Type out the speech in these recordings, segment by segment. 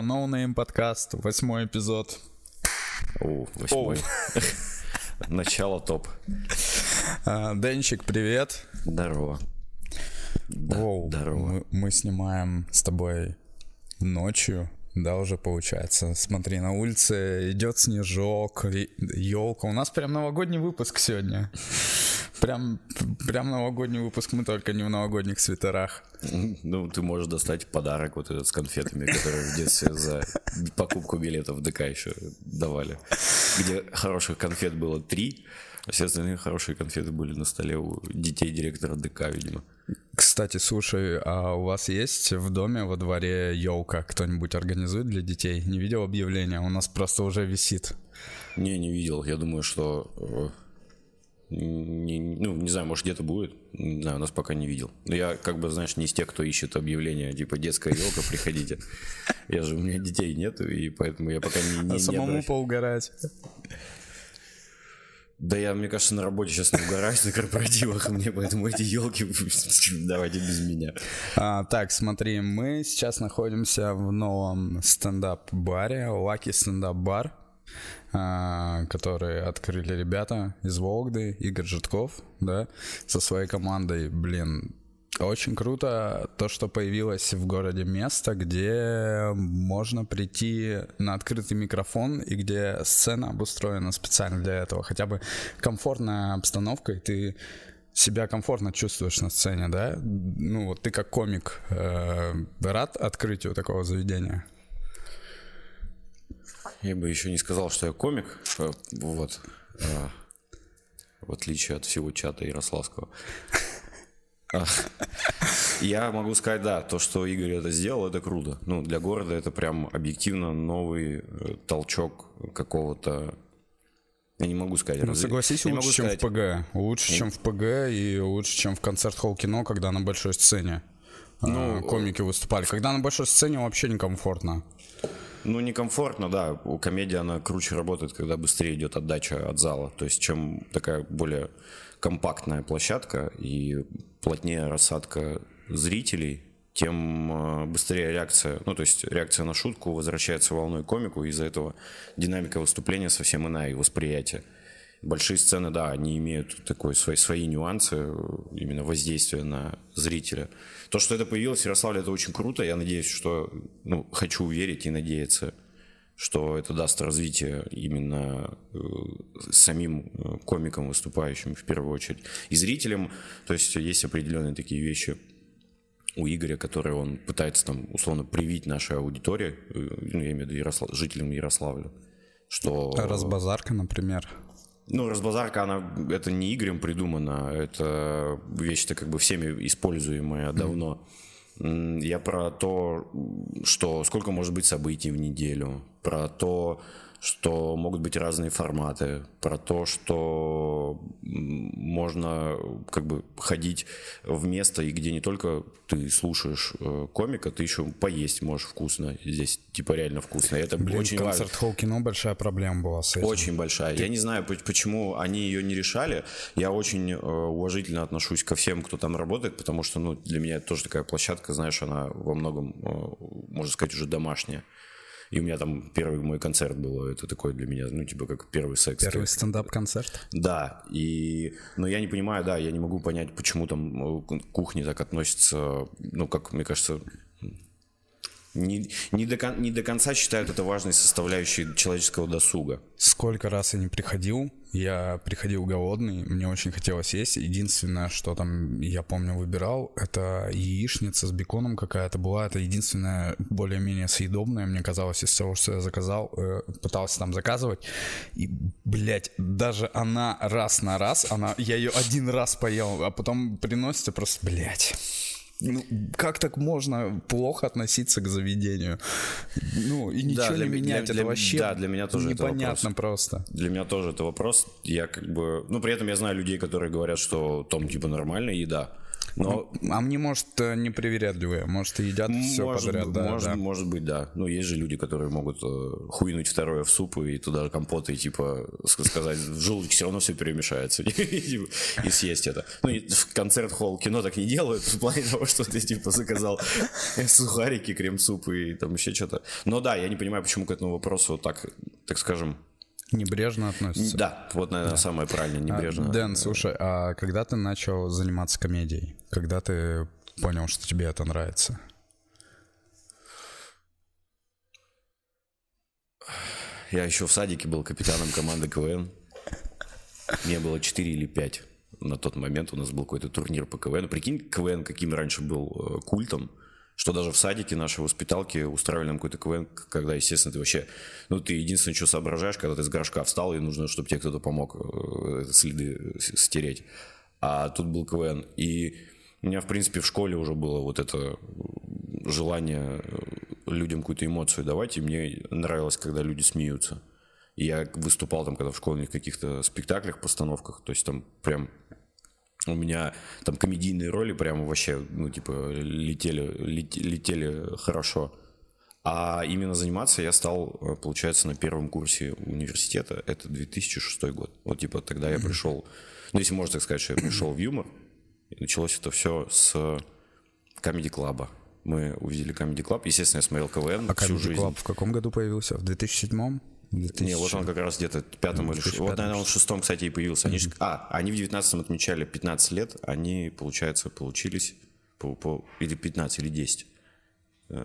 No Name подкаст, восьмой эпизод. О, восьмой. Начало топ. А, Денчик, привет. Здорово. Воу, здорово. Мы, мы снимаем с тобой ночью, да, уже получается. Смотри, на улице идет снежок, елка. У нас прям новогодний выпуск сегодня. Прям, прям новогодний выпуск, мы только не в новогодних свитерах. Ну, ты можешь достать подарок вот этот с конфетами, которые в детстве за покупку билетов в ДК еще давали. Где хороших конфет было три, а все остальные хорошие конфеты были на столе у детей директора ДК, видимо. Кстати, слушай, а у вас есть в доме во дворе елка? Кто-нибудь организует для детей? Не видел объявления? У нас просто уже висит. Не, не видел. Я думаю, что... Не, ну, не знаю, может, где-то будет. Не знаю, нас пока не видел. Но я, как бы, знаешь, не из тех, кто ищет объявления, типа, детская елка, приходите. Я же, у меня детей нету, и поэтому я пока не, не, А не самому обращ- поугарать. Да я, мне кажется, на работе сейчас не угораюсь на корпоративах, мне поэтому эти елки давайте без меня. А, так, смотри, мы сейчас находимся в новом стендап-баре, Lucky Stand-Up А, который открыли ребята из Вологды, Игорь Житков, да, со своей командой, блин, очень круто то, что появилось в городе место, где можно прийти на открытый микрофон и где сцена обустроена специально для этого. Хотя бы комфортная обстановка, и ты себя комфортно чувствуешь на сцене, да? Ну вот ты как комик э, рад открытию такого заведения? Я бы еще не сказал, что я комик, э, вот, э, в отличие от всего чата Ярославского. А, Я могу сказать, да, то, что Игорь это сделал, это круто. Ну, для города это прям объективно новый э, толчок какого-то... Я не могу сказать. Ну согласись, я лучше, чем сказать- в ПГ. Лучше, чем в ПГ и лучше, чем в концерт-холл кино, когда на большой сцене ну, комики выступали. Когда на большой сцене вообще некомфортно. Ну, некомфортно, да. У комедии она круче работает, когда быстрее идет отдача от зала. То есть, чем такая более компактная площадка и плотнее рассадка зрителей, тем э, быстрее реакция, ну, то есть реакция на шутку возвращается волной комику, из-за этого динамика выступления совсем иная, и восприятие. Большие сцены, да, они имеют такой, свои, свои нюансы, э, именно воздействия на зрителя. То, что это появилось в Ярославле, это очень круто. Я надеюсь, что, ну, хочу верить и надеяться, что это даст развитие именно э, самим э, комикам, выступающим в первую очередь, и зрителям. То есть есть определенные такие вещи у Игоря, которые он пытается там условно привить нашей аудитории, ну, я имею в виду Ярослав- жителям Ярославля, что... Разбазарка, например. Ну, разбазарка, она, это не Игорем придумана, это вещь-то как бы всеми используемая давно. Я про то, что сколько может быть событий в неделю, про то, что могут быть разные форматы, про то, что можно как бы ходить в место, и где не только ты слушаешь э, комика, ты еще поесть можешь вкусно. Здесь типа реально вкусно. И это Блин, очень важно. концерт-холл кино большая проблема была с этим. Очень большая. Я не знаю, поч- почему они ее не решали. Я очень э, уважительно отношусь ко всем, кто там работает, потому что, ну, для меня это тоже такая площадка, знаешь, она во многом, э, можно сказать, уже домашняя. И у меня там первый мой концерт был, это такой для меня, ну, типа, как первый секс. Первый стендап-концерт. Да, и, но я не понимаю, да, я не могу понять, почему там э, к кухне так относятся, ну, как, мне кажется, не, не, до, кон- не до конца считают это важной составляющей человеческого досуга. Сколько раз я не приходил, я приходил голодный, мне очень хотелось есть. Единственное, что там я помню выбирал, это яичница с беконом какая-то была. Это единственное более-менее съедобное, мне казалось, из того, что я заказал, э, пытался там заказывать. И, блядь, даже она раз на раз, она, я ее один раз поел, а потом приносится просто, блядь. Ну, как так можно плохо относиться к заведению? Ну, и ничего для не ме- менять, для- это для- вообще да, для меня тоже это непонятно вопрос. просто. Для меня тоже это вопрос. Я как бы... Ну, при этом я знаю людей, которые говорят, что там типа нормальная еда. Но... А мне, может, э, непривередливые, может, едят все подряд, да, может, да. может быть, да. Ну, есть же люди, которые могут э, хуйнуть второе в суп и туда компоты, и, типа, сказать, в желудке все равно все перемешается, и и съесть это. Ну, и в концерт-холл кино так не делают, в плане того, что ты, типа, заказал сухарики, крем-суп и там еще что-то. Но да, я не понимаю, почему к этому вопросу так, так скажем, Небрежно относятся. да, вот, наверное, самое правильное, небрежно. А, Дэн, слушай, а когда ты начал заниматься комедией? Когда ты понял, что тебе это нравится? Я еще в садике был капитаном команды КВН. Мне было 4 или 5. На тот момент у нас был какой-то турнир по КВН. Прикинь, КВН каким раньше был э, культом, что даже в садике нашей воспиталки устраивали нам какой-то КВН, когда, естественно, ты вообще... Ну, ты единственное, что соображаешь, когда ты с горшка встал, и нужно, чтобы тебе кто-то помог э, следы стереть. А тут был КВН. И у меня, в принципе, в школе уже было вот это э, желание э, людям какую-то эмоцию давать, и мне нравилось, когда люди смеются. И я выступал там, когда в школьных каких-то спектаклях, постановках, то есть там прям у меня там комедийные роли прямо вообще, ну, типа, летели, лет- летели хорошо. А именно заниматься я стал, э, получается, на первом курсе университета. Это 2006 год. Вот, типа, тогда я пришел, ну, если можно так сказать, что я пришел в юмор. И началось это все с Club. Мы увидели Comedy Club. Естественно, я смотрел КВН А всю Comedy жизнь. Club в каком году появился? В 2007? Не, вот он как раз где-то пятом или шестом. Вот, наверное, он в шестом, кстати, и появился. Они ж- А, они в девятнадцатом отмечали 15 лет, они, получается, получились по, по- или 15, или 10. Э,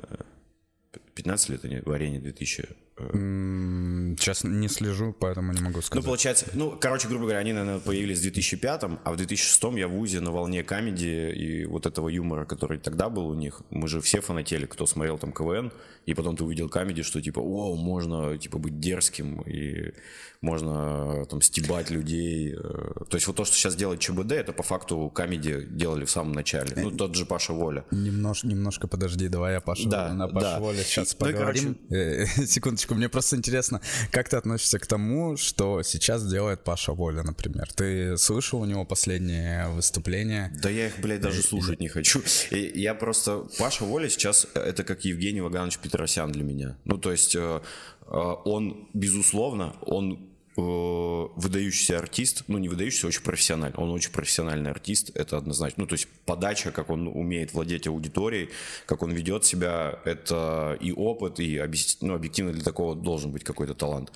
15 лет они в арене 2000. э, Сейчас не слежу, поэтому не могу Ну, сказать. получается, ну, короче, грубо говоря, они, наверное, появились в 2005, а в 2006 я в ВУЗе на волне камеди и вот этого юмора, который тогда был у них. Мы же все фанатели, кто смотрел там КВН, и потом ты увидел камеди, что типа, о, можно, типа, быть дерзким, и можно там стебать людей. э. То есть вот то, что сейчас делает ЧБД, это по факту камеди делали в самом начале. Ну, тот же Паша Воля. Немнож, немножко подожди, давай я Пашу, Да, на Пашу да. Воле сейчас Ну поговорим. Э, Секундочку, мне просто интересно, как ты относишься к тому, что сейчас делает Паша Воля, например? Ты слышал у него последние выступления? Да я их, блядь, даже слушать не хочу. Я просто... Паша Воля сейчас э, это как Евгений Ваганович Петросян для меня. Ну, то есть э, э, он, безусловно, он э, выдающийся артист, ну не выдающийся, очень профессиональный. Он очень профессиональный артист, это однозначно. Ну то есть подача, как он умеет владеть аудиторией, как он ведет себя, это и опыт, и ну, объективно для такого должен быть какой-то талант.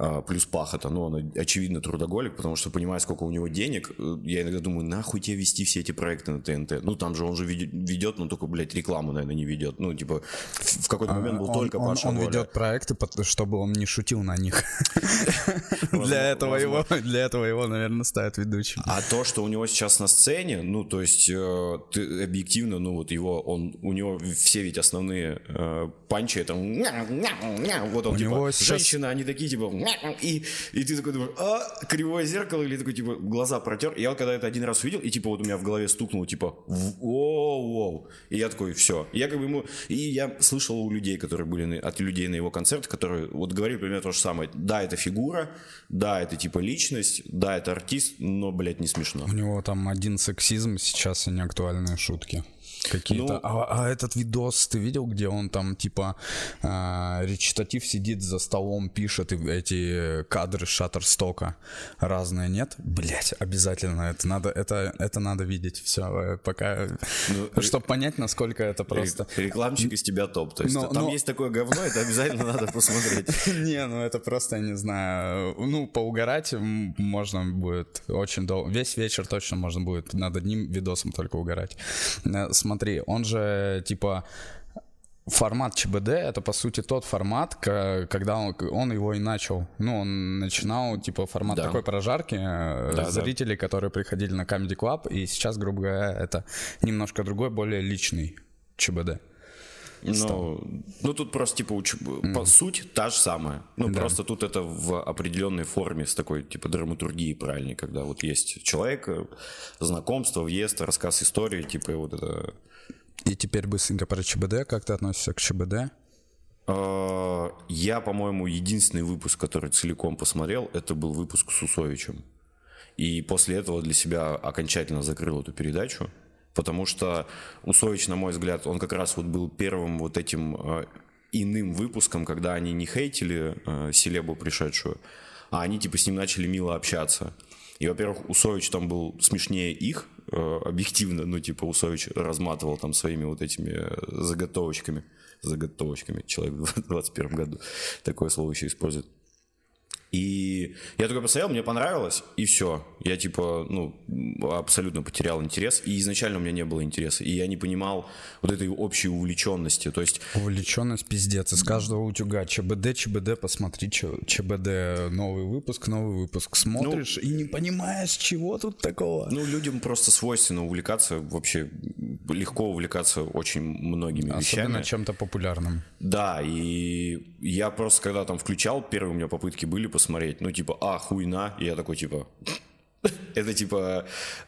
А, Плюс пахота, ну, он очевидно трудоголик, потому что понимая, сколько у него денег, э, я иногда думаю, нахуй тебе вести все эти проекты на ТНТ? Ну, там же он же ведет, но только, блядь, рекламу, наверное, не ведет. Ну, типа, в какой-то момент был Он- только он, Паша он Воля. ведет проекты, чтобы он не шутил на них. Для этого его, для этого его, наверное, ставят ведущим. А то, что у него сейчас на сцене, ну, то есть, э, ты объективно, ну, вот его, он, у него все ведь основные э, панчи, это вот он, типа, женщина, они такие, типа, и, и ты такой думаешь, а, кривое зеркало, или такой, типа, глаза протер. Я когда это один раз увидел, и, типа, вот у меня в голове стукнуло, типа, воу-воу, и я такой, все. Я как бы ему, и я слышал у людей, которые были, от людей на его концертах, которые вот говорили примерно то же самое. Да, это фигура, да, это, типа, личность, да, это артист, но, блядь, не смешно. У него там один сексизм сейчас и неактуальные шутки. Какие-то. Ну- а, а этот видос ты видел, где он там типа а, речитатив сидит за столом, пишет и эти кадры Шаттерстока разные, нет? Блять, обязательно это надо, это это надо видеть. Все, пока, Ну, чтобы понять, насколько это просто. Ре- Рекламщик из тебя топ. То есть Но- там но- есть такое говно, это обязательно надо посмотреть. Не, ну это просто, я не знаю, ну, поугарать можно будет очень долго. Весь вечер точно можно будет над одним видосом только угорать. Смотри, он же, типа, формат ЧБД — это, по сути, тот формат, когда он, он его и начал. Ну, он начинал, типа, формат Да. такой прожарки, э, Да, да. зрителей, которые приходили на Comedy Club, и сейчас, грубо говоря, это немножко другой, более личный ЧБД. Ну, ну тут просто типа уч- по суть та же самая. Ну Да. просто тут это в определенной форме с такой типа драматургией правильной, когда вот есть человек, э, знакомство, въезд, рассказ истории, типа и вот это. И теперь быстренько про ЧБД. Как ты относишься к ЧБД? Э, Я, по-моему, единственный выпуск, который целиком посмотрел, это был выпуск с Усовичем. И после этого для себя окончательно закрыл эту передачу, Потому что Усович, на мой взгляд, он как раз вот был первым вот этим э, иным выпуском, когда они не хейтили э, селебу пришедшую, а они типа с ним начали мило общаться. И, во-первых, Усович там был смешнее их, э, объективно, ну, типа, Усович разматывал там своими вот этими э, заготовочками, заготовочками, человек в 21 году такое слово еще использует. И я только посмотрел, мне понравилось, и все. Я типа, ну, абсолютно потерял интерес. И изначально у меня не было интереса. И я не понимал вот этой общей увлеченности. То есть... Увлеченность пиздец. Из каждого утюга ЧБД, ЧБД, посмотри, ЧБД, новый выпуск, новый выпуск. Смотришь ну, и не понимаешь, чего тут такого. Ну, людям просто свойственно увлекаться, вообще легко увлекаться очень многими Особенно вещами. Особенно чем-то популярным. Да, и я просто, когда там включал, первые у меня попытки были посмотреть, ну, типа, а, хуйна, и я такой, типа, это типа,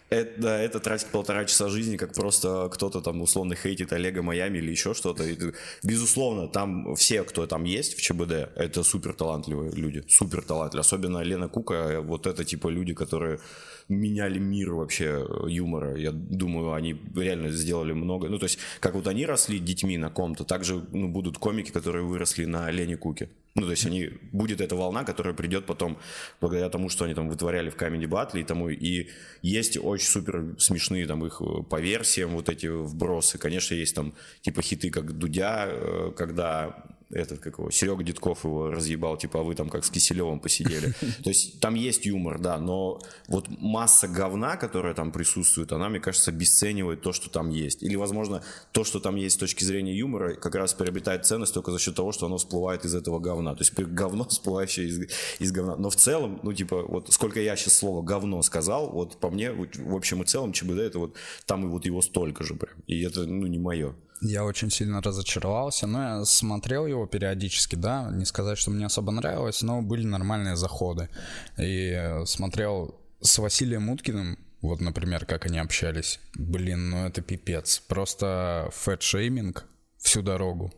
это, это тратит полтора часа жизни, как просто кто-то там условно хейтит Олега Майами или еще что-то. И, безусловно, там все, кто там есть в ЧБД, это супер талантливые люди, супер талантливые. Особенно Лена Кука, вот это типа люди, которые меняли мир вообще юмора. Я думаю, они реально сделали много. Ну, то есть, как вот они росли детьми на ком-то, так же ну, будут комики, которые выросли на Лене Куке. Ну, то есть они, будет эта волна, которая придет потом благодаря тому, что они там вытворяли в Comedy Battle и тому. И есть очень супер смешные там их э, по версиям вот эти вбросы. Конечно, есть там типа хиты, как Дудя, э, когда этот, как его, Серега Дедков его разъебал, типа, а вы там как с Киселевым посидели. То есть там есть юмор, да, но вот масса говна, которая там присутствует, она, мне кажется, обесценивает то, что там есть. Или, возможно, то, что там есть с точки зрения юмора, как раз приобретает ценность только за счет того, что оно всплывает из этого говна. То есть говно, всплывающее из, из говна. Но в целом, ну, типа, вот сколько я сейчас слово говно сказал, вот по мне, в общем и целом, ЧБД, это вот там и вот его столько же прям. И это, ну, не мое. Я очень сильно разочаровался, но я смотрел его периодически, да, не сказать, что мне особо нравилось, но были нормальные заходы. И э, смотрел с Василием Уткиным, вот, например, как они общались. Блин, ну это пипец. Просто фэт-шейминг всю дорогу.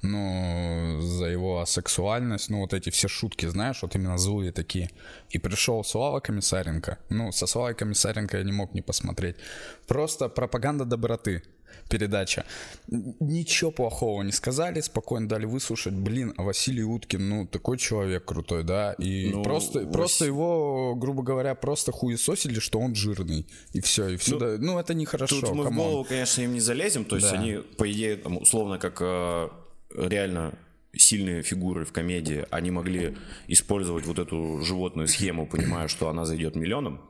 Ну, за его сексуальность, ну, вот эти все шутки, знаешь, вот именно злые такие. И пришел Слава Комиссаренко. Ну, со Славой Комиссаренко я не мог не посмотреть. Просто пропаганда доброты передача. Ничего плохого не сказали, спокойно дали выслушать. Блин, а Василий Уткин, ну, такой человек крутой, да? И ну, просто, Вас... просто его, грубо говоря, просто хуесосили, что он жирный. И все, и всегда. Ну, ну это нехорошо. Тут мы come on. в голову, конечно, им не залезем. То есть да. они, по идее, там, условно, как э, реально сильные фигуры в комедии, они могли использовать вот эту животную схему, понимая, что она зайдет миллионам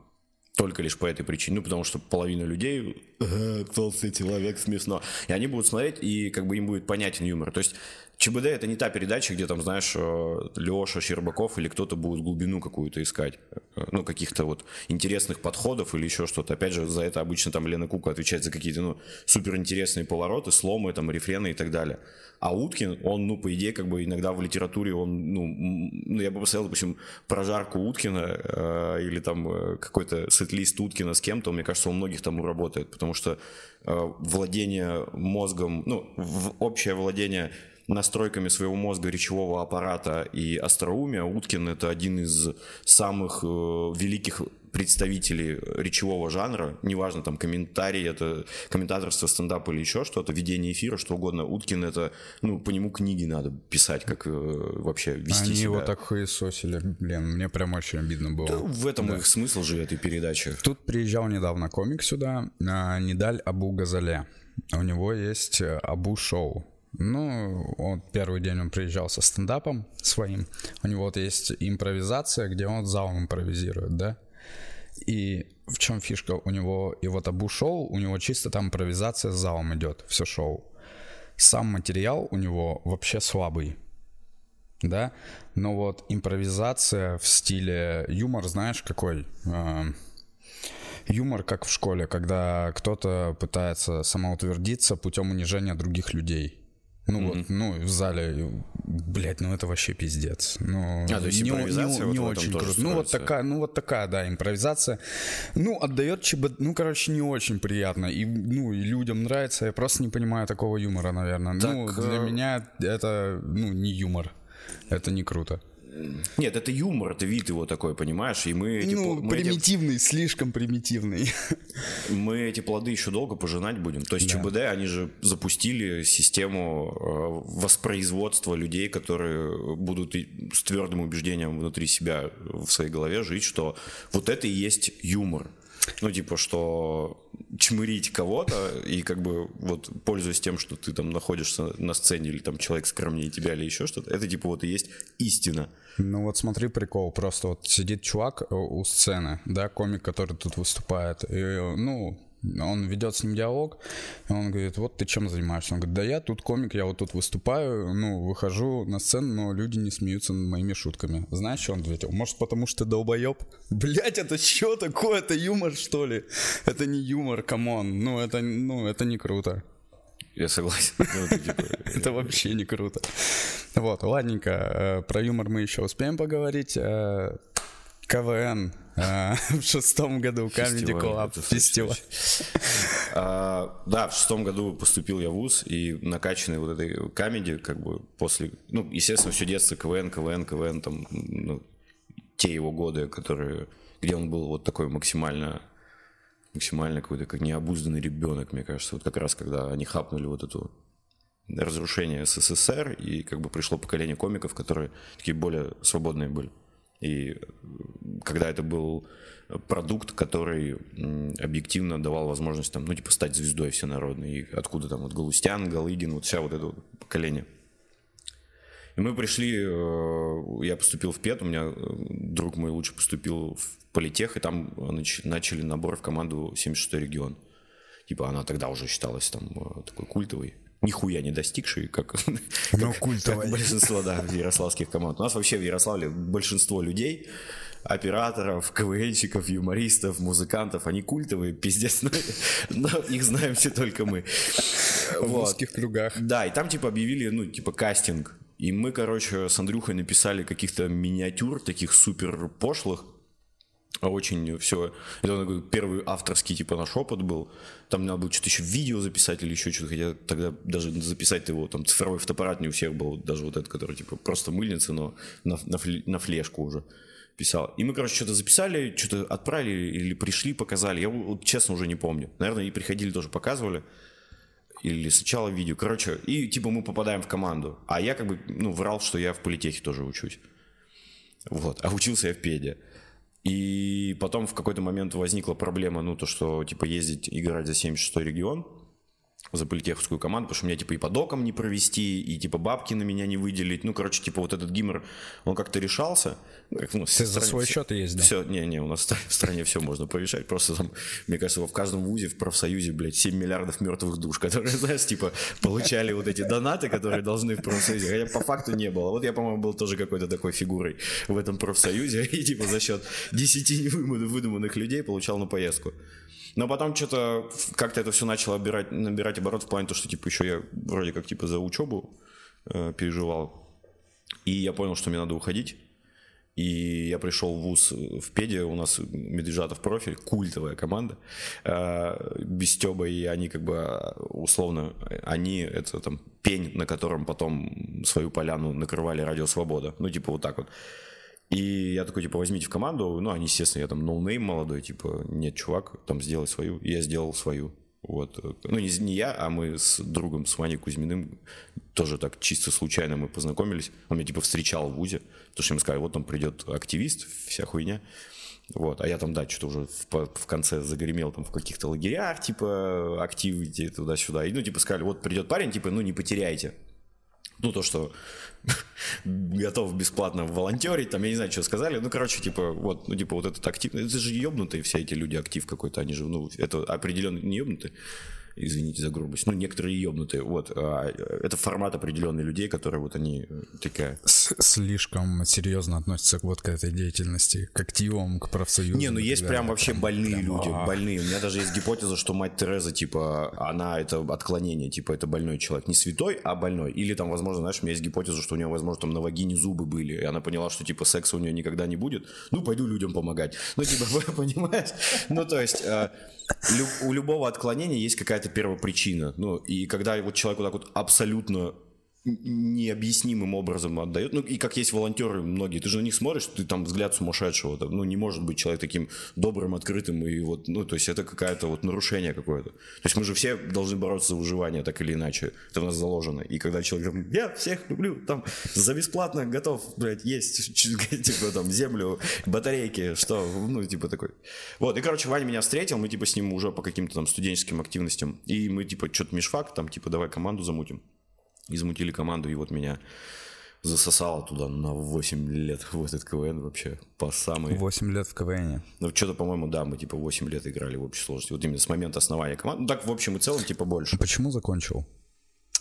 только лишь по этой причине. Ну, потому что половина людей толстый человек, смешно. И они будут смотреть, и как бы им будет понятен юмор. То есть ЧБД это не та передача, где там, знаешь, э, Леша Щербаков или кто-то будет глубину какую-то искать. Э, ну, каких-то вот интересных подходов или еще что-то. Опять же, за это обычно там Лена Кука отвечает за какие-то, ну, суперинтересные повороты, сломы, там, рефрены и так далее. А Уткин, он, ну, по идее, как бы иногда в литературе он, ну, ну я бы посмотрел, допустим, прожарку Уткина э, или там э, какой-то сет-лист Уткина с кем-то, мне кажется, у многих там работает, потому что э, владение мозгом, ну, в, общее владение настройками своего мозга, речевого аппарата и остроумия, Уткин это один из самых э, великих представителей речевого жанра, неважно, там, комментарий, это комментаторство, стендап или еще что-то, ведение эфира, что угодно. Уткин это, ну, по нему книги надо писать, как э, вообще вести Они себя. его так хуесосили, блин, мне прям очень обидно было. Да, в этом да. их смысл же этой передачи. Тут приезжал недавно комик сюда, а, Недаль Абу Газале. У него есть э, Абу Шоу. Ну, он первый день он приезжал со стендапом своим. У него вот есть импровизация, где он залом импровизирует, да? И в чем фишка у него? И вот Абу шоу, у него чисто там импровизация с залом идет, все шоу. Сам материал у него вообще слабый, да? Но вот импровизация в стиле юмор, знаешь, какой? Э, юмор, как в школе, когда кто-то пытается самоутвердиться путем унижения других людей. Ну mm-hmm. вот, ну в зале, блядь, ну это вообще пиздец. Ну, а, то есть не, импровизация не, не вот очень круто. Ну вот такая, ну вот такая, да, импровизация. Ну отдает ЧБ, ну короче не очень приятно и ну и людям нравится. Я просто не понимаю такого юмора, наверное. Так, ну для э... меня это ну не юмор, это не круто. Нет, это юмор, это вид его такой, понимаешь? И мы... Эти, ну, мы примитивный, эти, слишком примитивный. Мы эти плоды еще долго пожинать будем. То есть да. ЧБД, они же запустили систему э, воспроизводства людей, которые будут с твердым убеждением внутри себя в своей голове жить, что вот это и есть юмор. Ну, типа, что чмырить кого-то и как бы вот пользуясь тем, что ты там находишься на сцене или там человек скромнее тебя или еще что-то, это типа вот и есть истина. Ну вот смотри прикол, просто вот сидит чувак э, у сцены, да, комик, который тут выступает, и, ну, он ведет с ним диалог, и он говорит, вот ты чем занимаешься? Он говорит, да я тут комик, я вот тут выступаю, ну, выхожу на сцену, но люди не смеются над моими шутками. Знаешь, что он ответил? Может, потому что ты долбоеб? Блять, это что такое? Это юмор, что ли? Это не юмор, come on. Ну, это, ну, это не круто. Я согласен. Ну, типа, это вообще не круто. Вот, ладненько, э, про юмор мы еще успеем поговорить. Э, КВН а, в шестом году Comedy Club фестиваль. А, да, в шестом году поступил я в ВУЗ, и накачанный вот этой комедии, как бы после, ну, естественно, все детство КВН, КВН, КВН, там, ну, те его годы, которые, где он был вот такой максимально максимально какой-то как необузданный ребенок, мне кажется, вот как раз когда они хапнули вот эту разрушение СССР, и как бы пришло поколение комиков, которые такие более свободные были. И э, когда это был продукт, который объективно давал возможность там, ну, типа, стать звездой всенародной. И откуда там вот Галустян, Галыгин, вот вся вот это поколение. И мы пришли, э, я поступил в ПЕТ, у меня э, друг мой лучше поступил в политех, и там начали набор в команду 76 регион. Типа она тогда уже считалась там такой культовой нихуя не достигший, как, ну, как, как большинство да, ярославских команд. У нас вообще в Ярославле большинство людей, операторов, КВНщиков, юмористов, музыкантов, они культовые, пиздец, но, но их знаем все только мы. В вот. узких кругах. Да, и там типа объявили, ну, типа кастинг. И мы, короче, с Андрюхой написали каких-то миниатюр, таких супер пошлых, очень все. Это первый авторский типа наш опыт был. Там надо было что-то еще видео записать или еще что-то. Хотя тогда даже записать его, там цифровой фотоаппарат не у всех был, даже вот этот, который типа просто мыльница, но на, на, на флешку уже писал. И мы, короче, что-то записали, что-то отправили или пришли, показали. Я вот, честно уже не помню. Наверное, и приходили тоже показывали. Или сначала видео. Короче, и типа мы попадаем в команду. А я как бы, ну, врал, что я в политехе тоже учусь. Вот. А учился я в педе. И потом в какой-то момент возникла проблема, ну, то, что, типа, ездить играть за 76 регион, за политеховскую команду, потому что меня типа и по докам не провести, и типа бабки на меня не выделить. Ну, короче, типа вот этот гиммер, он как-то решался. Ну, как, ну, Ты за свой все, счет да? Все, не-не, у нас в стране все можно порешать. Просто там, мне кажется, в каждом вузе, в профсоюзе, блядь, 7 миллиардов мертвых душ, которые, знаешь, типа, получали вот эти донаты, которые должны в профсоюзе. Хотя по факту не было. Вот я, по-моему, был тоже какой-то такой фигурой в этом профсоюзе, и типа за счет 10 выдуманных людей получал на поездку. Но потом что-то как-то это все начало набирать, набирать оборот в плане того, что типа еще я вроде как типа за учебу э, переживал. И я понял, что мне надо уходить. И я пришел в ВУЗ в Педе, у нас Медвежатов профиль, культовая команда, э, без Стеба, и они как бы условно, они это там пень, на котором потом свою поляну накрывали Радио Свобода, ну типа вот так вот. И я такой, типа, возьмите в команду. Ну, они, естественно, я там no-name молодой, типа, нет, чувак, там сделай свою. И я сделал свою. Вот. Ну, не, не я, а мы с другом, с Ваней Кузьминым, тоже так чисто случайно мы познакомились. Он меня, типа, встречал в ВУЗе, потому что ему сказали, вот там придет активист, вся хуйня. Вот, а я там, да, что-то уже в, в конце загремел там в каких-то лагерях, типа, activity туда-сюда. И, ну, типа, сказали, вот придет парень, типа, ну, не потеряйте. Ну, то, что готов бесплатно волонтерить, там, я не знаю, что сказали, ну, короче, типа, вот, ну, типа, вот этот актив, это же ебнутые все эти люди, актив какой-то, они же, ну, это определенно не ебнутые, извините за грубость, ну, некоторые ебнутые, вот, а, это формат определенных людей, которые вот они э, такая... С Слишком серьезно относятся вот к этой деятельности, к активам, к профсоюзам. Не, ну, есть прям вообще прям, больные прям, люди, а... больные. У меня даже есть гипотеза, что мать Тереза, типа, она это отклонение, типа, это больной человек. Не святой, а больной. Или там, возможно, знаешь, у меня есть гипотеза, что у нее, возможно, там на вагине зубы были, и она поняла, что, типа, секса у нее никогда не будет. Ну, пойду людям помогать. Ну, типа, понимаешь? Ну, то есть, э, у любого отклонения есть какая-то первопричина. Ну, и когда вот человек вот так вот абсолютно необъяснимым образом отдает. Ну, и как есть волонтеры многие, ты же на них смотришь, ты там взгляд сумасшедшего. Ну, не может быть человек таким добрым, открытым, и вот, ну, то есть это какое-то вот нарушение какое-то. То есть мы же все должны бороться за выживание, так или иначе. Это у нас заложено. И когда человек говорит, я всех люблю, там, за бесплатно готов, блядь, есть, типа, там, землю, батарейки, что, ну, типа такой. Вот, и, короче, Ваня меня встретил, мы, типа, с ним уже по каким-то там студенческим активностям, и мы, типа, что-то межфак, там, типа, давай команду замутим измутили команду, и вот меня засосало туда на 8 лет в этот КВН вообще по самой... 8 лет в КВН. Ну, что-то, по-моему, да, мы типа 8 лет играли в общей сложности. Вот именно с момента основания команды. Ну, так, в общем и целом, типа больше. А почему закончил?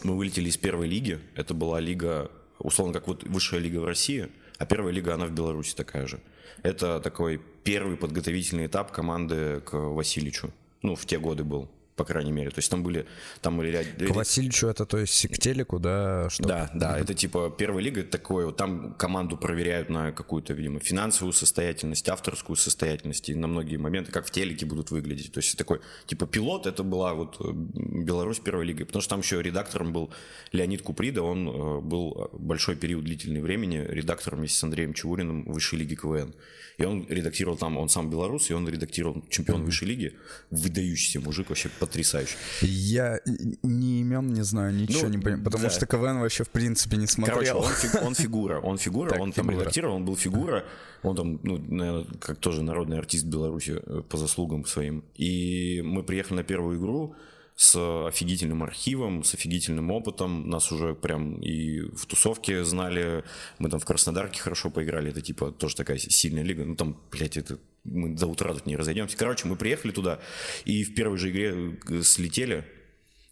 Мы вылетели из первой лиги. Это была лига, условно, как вот высшая лига в России, а первая лига, она в Беларуси такая же. Это такой первый подготовительный этап команды к Васильичу. Ну, в те годы был по крайней мере. То есть там были... Там были ряд... К Васильевичу это, то есть к телеку, да? Что да, да, это типа первая лига такое, там команду проверяют на какую-то, видимо, финансовую состоятельность, авторскую состоятельность и на многие моменты, как в телеке будут выглядеть. То есть такой, типа пилот, это была вот э, Беларусь первой лиги, потому что там еще редактором был Леонид Куприда, он э, был большой период длительный времени редактором вместе с Андреем Чевуриным высшей лиги КВН. И он редактировал там, он сам белорус, и он редактировал чемпион высшей лиги, выдающийся мужик, вообще потрясающий. Я ни имен не знаю, ничего ну, не понимаю, потому да. что КВН вообще в принципе не смотрел. Короче, он, фиг, он фигура, он фигура, так, он там фигура. редактировал, он был фигура, он там, ну, наверное, как тоже народный артист Беларуси э, по заслугам своим. И мы приехали на первую игру, с офигительным архивом, с офигительным опытом. Нас уже прям и в тусовке знали. Мы там в Краснодарке хорошо поиграли. Это типа тоже такая сильная лига. Ну там, блядь, это мы до утра тут не разойдемся. Короче, мы приехали туда и в первой же игре э, слетели.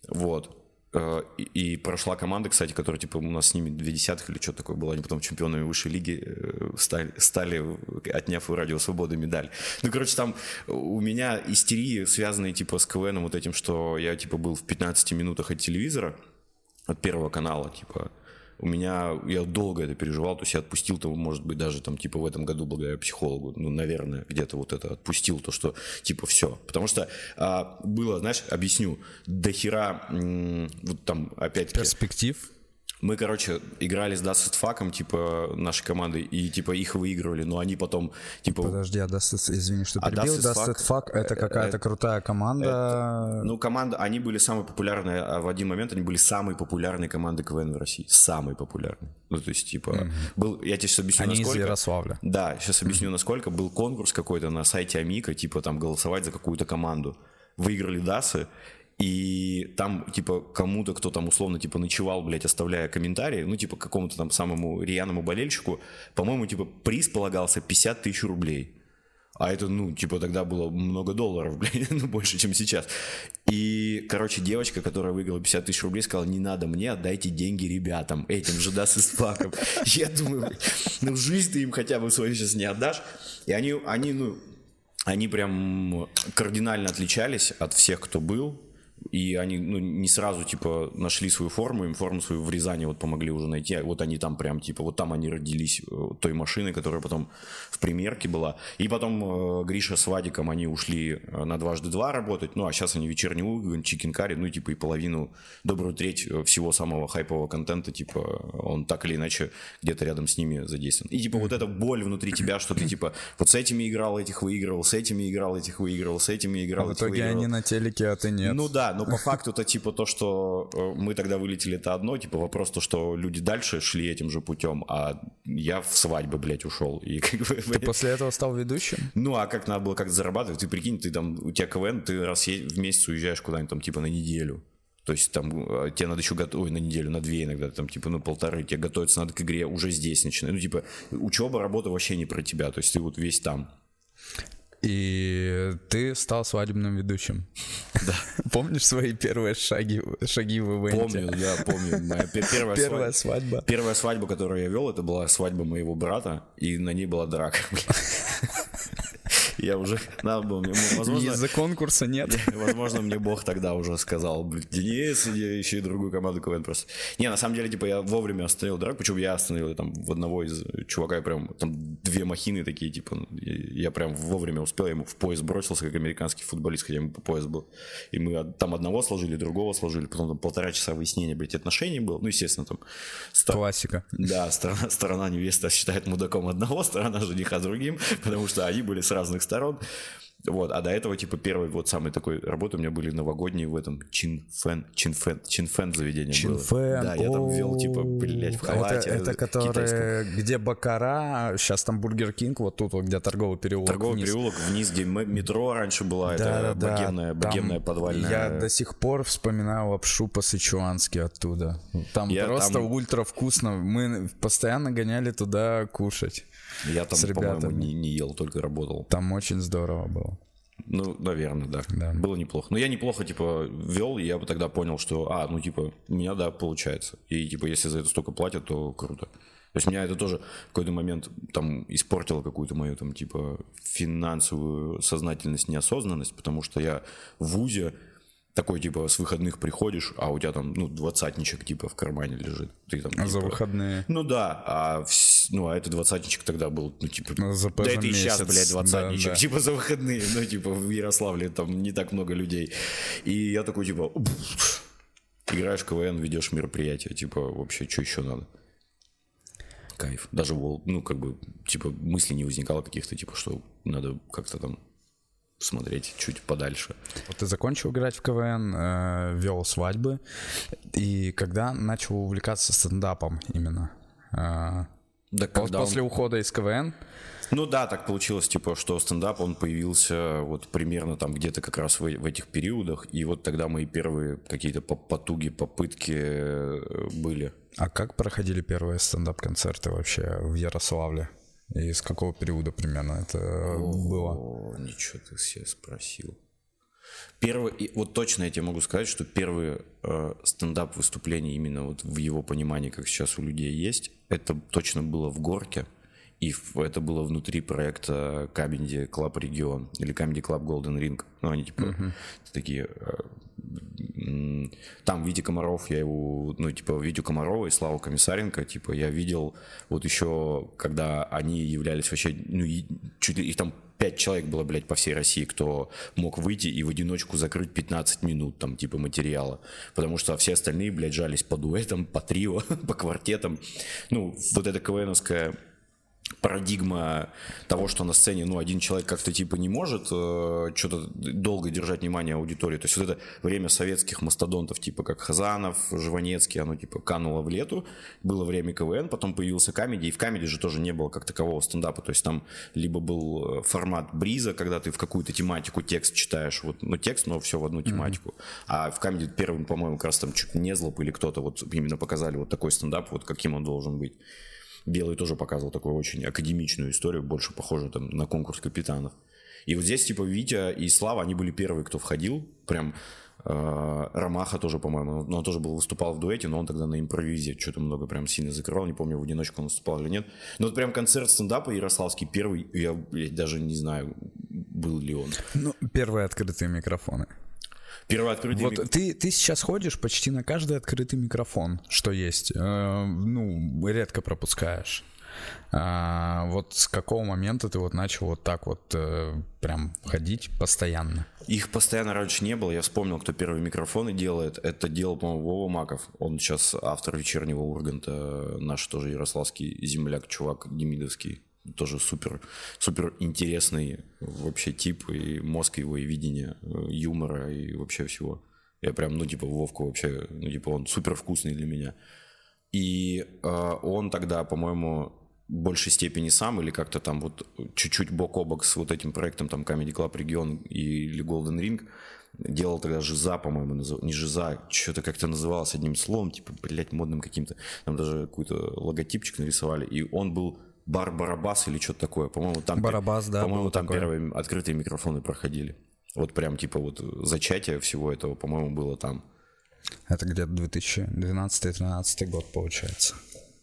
Вот. Э, и прошла команда, кстати, которая, типа, у нас с ними две десятых или что такое было. Они потом чемпионами высшей лиги э, стали, стали отняв у Радио Свободы медаль. Ну, короче, там у меня истерии, связанные, типа, с КВНом вот этим, что я, типа, был в 15 минутах от телевизора, от первого канала, типа, у меня, я долго это переживал, то есть я отпустил того, может быть, даже там, типа, в этом году благодаря психологу, ну, наверное, где-то вот это отпустил, то, что, типа, все. Потому что а, было, знаешь, объясню, до хера, вот там, опять-таки... Перспектив? Мы, короче, играли с Dusted Fuck, типа, нашей командой, и, типа, их выигрывали, но они потом, типа... Подожди, а Dusted, извини, что а перебил, Dusted, Dusted Fuck, это э, какая-то крутая команда? Это, ну, команда, они были самые популярные, а в один момент они были самой популярной командой КВН в России, самой популярной. Ну, то есть, типа, mm-hmm. был, я тебе сейчас объясню, они насколько... из Ярославля. Да, сейчас объясню, насколько. Был конкурс какой-то на сайте Амика, типа, там, голосовать за какую-то команду. Выиграли Дасы, и там, типа, кому-то, кто там условно, типа, ночевал, блядь, оставляя комментарии, ну, типа, какому-то там самому рьяному болельщику, по-моему, типа, приз полагался 50 тысяч рублей. А это, ну, типа, тогда было много долларов, блядь, ну, больше, чем сейчас. И, короче, девочка, которая выиграла 50 тысяч рублей, сказала, не надо мне, отдайте деньги ребятам, этим же, да, с испаком. Я думаю, ну, жизнь ты им хотя бы свою сейчас не отдашь. И они, они, ну, они прям кардинально отличались от всех, кто был и они ну, не сразу, типа, нашли свою форму, им форму свою в Рязани вот помогли уже найти, вот они там прям, типа, вот там они родились э, той машиной, которая потом в примерке была, и потом э, Гриша с Вадиком, они ушли э, на дважды два работать, ну, а сейчас они вечерний угон, чикенкари, ну, типа, и половину, добрую треть э, всего самого хайпового контента, типа, он так или иначе где-то рядом с ними задействован. И, типа, вот эта боль внутри тебя, что ты, типа, вот с этими играл, этих выигрывал, с этими играл, этих выигрывал, с этими играл, а в итоге они на телеке, а ты нет. Ну да, но по факту это типа то, что э, мы тогда вылетели, это одно, типа вопрос то, что люди дальше шли этим же путем, а я в свадьбы, блядь, ушел. И как бы, ты после этого стал ведущим? Ну, а как надо было как-то зарабатывать? Ты прикинь, ты там, у тебя КВН, ты раз в месяц уезжаешь куда-нибудь там типа на неделю. То есть там э, тебе надо еще готовить, на неделю, на две иногда, там типа, ну, полторы, тебе готовиться надо к игре уже здесь начинать. Ну, типа, учеба, работа вообще не про тебя, то есть ты вот весь там. И ты стал свадебным ведущим. Да. Помнишь свои первые шаги, шаги в ивенте? Помню, да, помню. Моя первая, первая свадьба. Первая свадьба, которую я вел, это была свадьба моего брата, и на ней была драка. Я уже, надо было мне, возможно... Из-за конкурса нет. Возможно, мне Бог тогда уже сказал, Денис, иди ищи другую команду КВН просто. Не, на самом деле, типа, я вовремя остановил драку, почему я остановил там в одного из чувака, я прям там две махины такие, типа, ну, я прям вовремя успел, я ему в пояс бросился, как американский футболист, хотя ему по пояс был. И мы там одного сложили, другого сложили, потом там полтора часа выяснения, блядь, отношений было. Ну, естественно, там... Классика. Да, сторона, сторона невеста считает мудаком одного, сторона жениха другим, потому что они были с разных сторон. Вот, а до этого, типа, первый вот самый такой работы у меня были новогодние в этом Чин Фэн, Чин Фэн, Чин Фэн заведение Чин было. Да, я там вел, типа, блядь, в халате. Это, это которые, где Бакара, сейчас там Бургер Кинг, вот тут вот, где торговый переулок Торговый вниз. переулок вниз, где метро раньше была, это Да-да-да, богемная, там богемная подвальная. Я до сих пор вспоминаю лапшу по-сычуански оттуда. Там Я просто там- ультра вкусно. Мы постоянно гоняли туда кушать. Я там, по-моему, не, не ел, только работал. Там очень здорово было. Ну, наверное, да. Да. Было неплохо. Но я неплохо, типа, вел, и я бы тогда понял, что, а, ну, типа, у меня, да, получается. И, типа, если за это столько платят, то круто. То есть меня это тоже в какой-то момент там испортило какую-то мою там типа финансовую сознательность, неосознанность, потому что я в ВУЗе такой типа с выходных приходишь, а у тебя там ну двадцатничек типа в кармане лежит. Ты там А за типа, выходные. Ну да, а вс- ну а этот двадцатничек тогда был, ну типа, Ну, за да это и месяц, сейчас, блядь, двадцатничек, да, да. типа за выходные, ну типа в Ярославле там не так много людей. И я такой типа, играешь в КВН, ведешь мероприятие, типа вообще что еще надо? Кайф. Даже, ну, как бы, типа, мысли не возникало каких-то, типа, что надо как-то там смотреть чуть подальше. Вот ты закончил играть в КВН, э, вел свадьбы, и когда начал увлекаться стендапом именно? Э, Да, пос- после ухода из КВН? Ну да, так получилось, типа, что стендап, он появился вот примерно там где-то как раз в, в этих периодах, и вот тогда мои первые какие-то по- потуги, попытки э, были. А как проходили первые стендап-концерты вообще в Ярославле? И с какого периода примерно это было? О, ничего ты себе спросил. Первый, и вот точно я тебе могу сказать, что первые э, стендап выступления именно вот в его понимании, как сейчас у людей есть, это точно было в Горке, и это было внутри проекта Comedy Club Регион или Comedy Club Golden Ring. Ну, они типа такие... э, Там Витя Комаров, я его, ну, типа, Витю Комарова и Славу Комиссаренко, типа, я видел вот еще, когда они являлись вообще, ну, чуть ли их там пять человек было, блядь, по всей России, кто мог выйти и в одиночку закрыть 15 минут, там, типа, материала. Потому что все остальные, блядь, жались по дуэтам, по трио, по квартетам. Ну, вот эта КВНовская парадигма того, что на сцене, ну, один человек как-то типа не может э, что-то долго держать внимание аудитории. То есть вот это время советских мастодонтов, типа как Хазанов, Жванецкий, оно типа кануло в лету. Было время КВН, потом появился камеди, и в камеди же тоже не было как такового стендапа. То есть там либо был э, формат бриза, когда ты в какую-то тематику текст читаешь, вот, ну, текст, но все в одну тематику. А в камеди первым, по-моему, как раз там чуть не злоп или кто-то вот именно показали вот такой стендап, вот каким он должен быть. Белый тоже показывал такую очень академичную историю, больше похожую там на конкурс капитанов. И вот здесь, типа, Витя и Слава, они были первые, кто входил. Прям э, Ромаха тоже, по-моему, но он тоже был, выступал в дуэте, но он тогда на импровизе что-то много прям сильно закрывал. Не помню, в одиночку он выступал или нет. Но вот прям концерт стендапа Ярославский первый, я, блядь, даже не знаю, был ли он. Ну, первые открытые микрофоны. Первый открытый Вот ты, ты сейчас ходишь почти на каждый открытый микрофон, что есть. Э, ну, редко пропускаешь. А, вот с какого момента ты вот начал вот так вот э, прям ходить постоянно? Их постоянно раньше не было. Я вспомнил, кто первые микрофоны делает. Это делал, по-моему, Вова Маков. Он сейчас автор вечернего Урганта. Наш тоже ярославский земляк, чувак демидовский. Тоже супер, супер интересный вообще тип. И мозг его, и видение э, юмора, и вообще всего. Я прям, ну, типа, Вовку вообще, ну, типа, он супер вкусный для меня. И э, он тогда, по-моему, в большей степени сам или как-то там вот чуть-чуть бок о бок с вот этим проектом там Comedy Club Регион или Golden Ring делал тогда Жиза, по-моему, назыв- не Жиза, что-то как-то называлось одним словом, типа, блядь, модным каким-то. Там даже какой-то логотипчик нарисовали, и он был Бар Барабас или что-то такое. По-моему, там, Барабас, да, по-моему, там такой. первые открытые микрофоны проходили. Вот прям типа вот зачатие всего этого, по-моему, было там. Это где-то 2012-2013 год получается.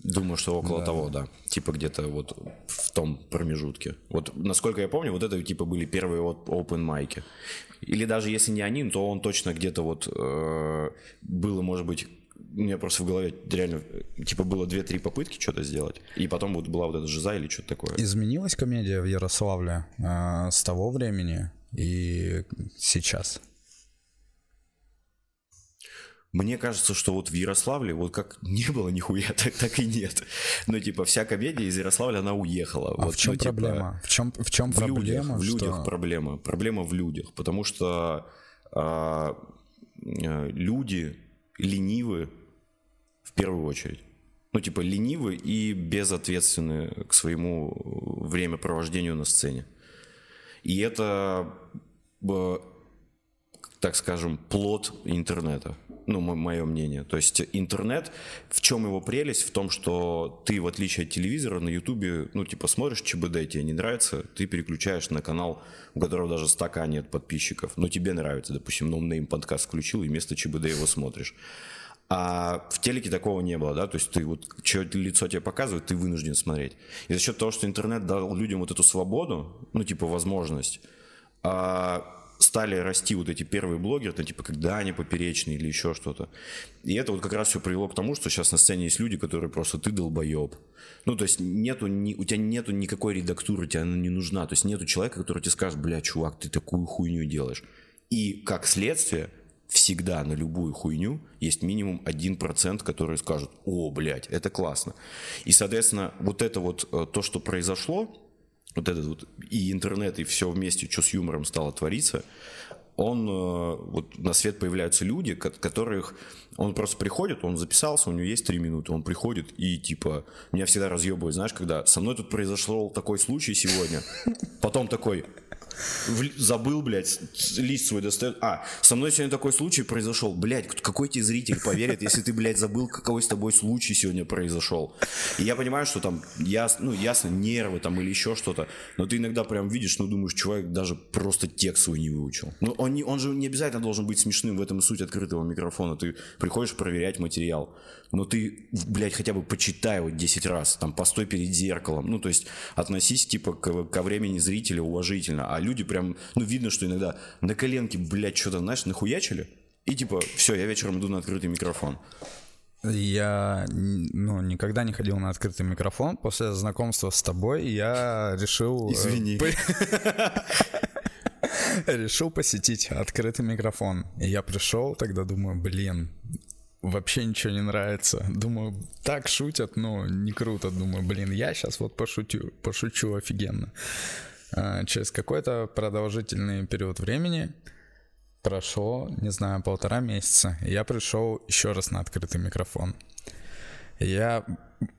Думаю, что около того, да. Типа где-то вот в том промежутке. Вот, насколько я помню, вот это типа были первые вот open майки. Или даже если не они, то он точно где-то вот э, было, может быть, у меня просто в голове реально, типа, было 2-3 попытки что-то сделать, и потом вот была вот эта жиза или что-то такое. Изменилась комедия в Ярославле э, с того времени и сейчас? Мне кажется, что вот в Ярославле вот как не было нихуя, так, так и нет. Ну, типа, вся комедия из Ярославля, она уехала. А вот, в чем ну, типа, проблема? В чем, в чем в проблема? людях, в людях что- проблема. Проблема в людях, потому что а, э, люди ленивы в первую очередь. Ну, типа, ленивы и безответственны к своему времяпровождению на сцене. И это, э, так скажем, плод интернета. Ну, мое мнение. То есть интернет, в чем его прелесть? В том, что ты, в отличие от телевизора, на ютубе, ну, типа, смотришь ЧБД, тебе не нравится, ты переключаешь на канал, у которого даже 100к нет подписчиков. Но тебе нравится, допустим, Name подкаст включил, и вместо ЧБД его смотришь. А в телеке такого не было, да, то есть ты вот, что лицо тебе показывает, ты вынужден смотреть. И за счет того, что интернет дал людям вот эту свободу, ну, типа, возможность, а, стали расти вот эти первые блогеры, там, типа, как Даня Поперечный или еще что-то. И это вот как раз все привело к тому, что сейчас на сцене есть люди, которые просто ты долбоеб. Ну, то есть нету, ни, у тебя нету никакой редактуры, тебе она не нужна. То есть нету человека, который тебе скажет, бля, чувак, ты такую хуйню делаешь. И как следствие, всегда на любую хуйню есть минимум 1%, который скажут, о, блядь, это классно. И, соответственно, вот это вот э, то, что произошло, вот этот вот и интернет, и все вместе, что с юмором стало твориться, он, э, вот на свет появляются люди, ко- которых, он просто приходит, он записался, у него есть три минуты, он приходит и типа, меня всегда разъебывает, знаешь, когда со мной тут произошел такой случай сегодня, потом такой, в- забыл, блядь, лист свой достает. А, со мной сегодня такой случай произошел. Блядь, какой тебе зритель поверит, если ты, блядь, забыл, какой с тобой случай сегодня произошел. И я понимаю, что там, яс, ну, ясно, нервы там или еще что-то, но ты иногда прям видишь, ну, думаешь, чувак даже просто текст свой не выучил. Ну, он, не, он же не обязательно должен быть смешным, в этом и суть открытого микрофона. Ты приходишь проверять материал, но ты, блядь, хотя бы почитай его 10 раз, там, постой перед зеркалом. Ну, то есть относись, типа, к- ко времени зрителя уважительно. А люди прям, ну, видно, что иногда на коленке, блядь, что-то, знаешь, нахуячили. И типа, все, я вечером иду на открытый микрофон. Я ну, никогда не ходил на открытый микрофон. После знакомства с тобой я решил... э, Извини. Решил посетить открытый микрофон. И я пришел, тогда думаю, блин, вообще ничего не нравится. Думаю, так шутят, но не круто. Думаю, блин, я сейчас вот пошутю, пошучу офигенно. А, Через какой-то продолжительный период времени прошло, не знаю, полтора месяца. Я пришел еще раз на открытый микрофон. Я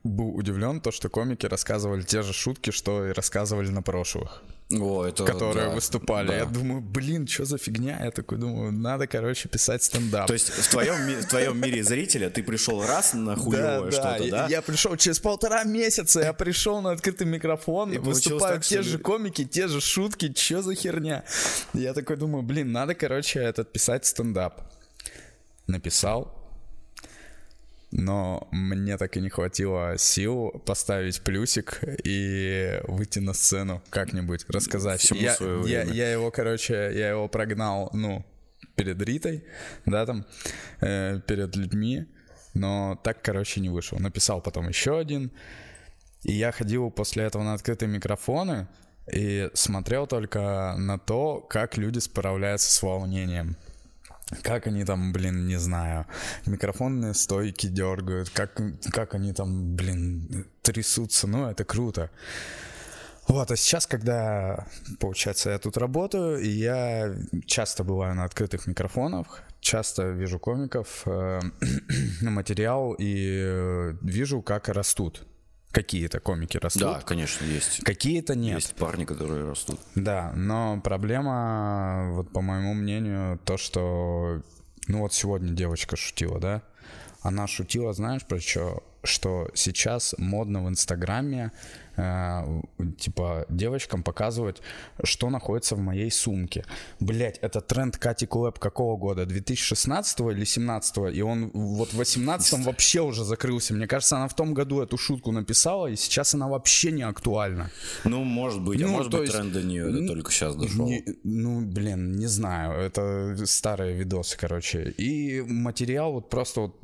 был удивлен, то, что комики рассказывали те же шутки, что и рассказывали на прошлых, О, это, которые да, выступали. да. Я думаю, блин, что за фигня? Я такой думаю, надо, короче, писать стендап. То есть в твоем, в твоем мире зрителя ты пришел раз на хуевое что-то, я, да? я пришел через полтора месяца, я пришел на открытый микрофон, И выступают так, те же комики, те же шутки, что за херня? Я такой думаю, блин, надо, короче, этот писать стендап. Написал, но мне так и не хватило сил поставить плюсик и выйти на сцену как-нибудь, рассказать. Всему я, свое я, время. я его, короче, я его прогнал, ну, перед Ритой, да, там, э, перед людьми, но так, короче, не вышел. Написал потом еще один, и я ходил после этого на открытые микрофоны и смотрел только на то, как люди справляются с волнением. Как они там, блин, не знаю, микрофонные стойки дергают, как, как они там, блин, трясутся, ну, это круто. Вот, а сейчас, когда, получается, я тут работаю, и я часто бываю на открытых микрофонах, часто вижу комиков, э, материал, и э, вижу, как растут. Какие-то комики растут, Да, конечно, есть. какие-то нет. Есть парни, которые растут. Да, но проблема, вот по моему мнению, то, что, ну вот сегодня девочка шутила, да, она шутила, знаешь, про что? Что сейчас модно в Инстаграме, э, типа, девочкам показывать, что находится в моей сумке. Блять, это тренд Кати Клэп какого года? 2016 или 17 И он вот в 18 вообще уже закрылся. Мне кажется, она в том году эту шутку написала, и сейчас она вообще не актуальна. Ну, может быть, а Ну, может то быть, есть, тренд до нее ну, только сейчас дошел. Не- ну, блин, не знаю. Это старые видосы, короче. И материал вот просто вот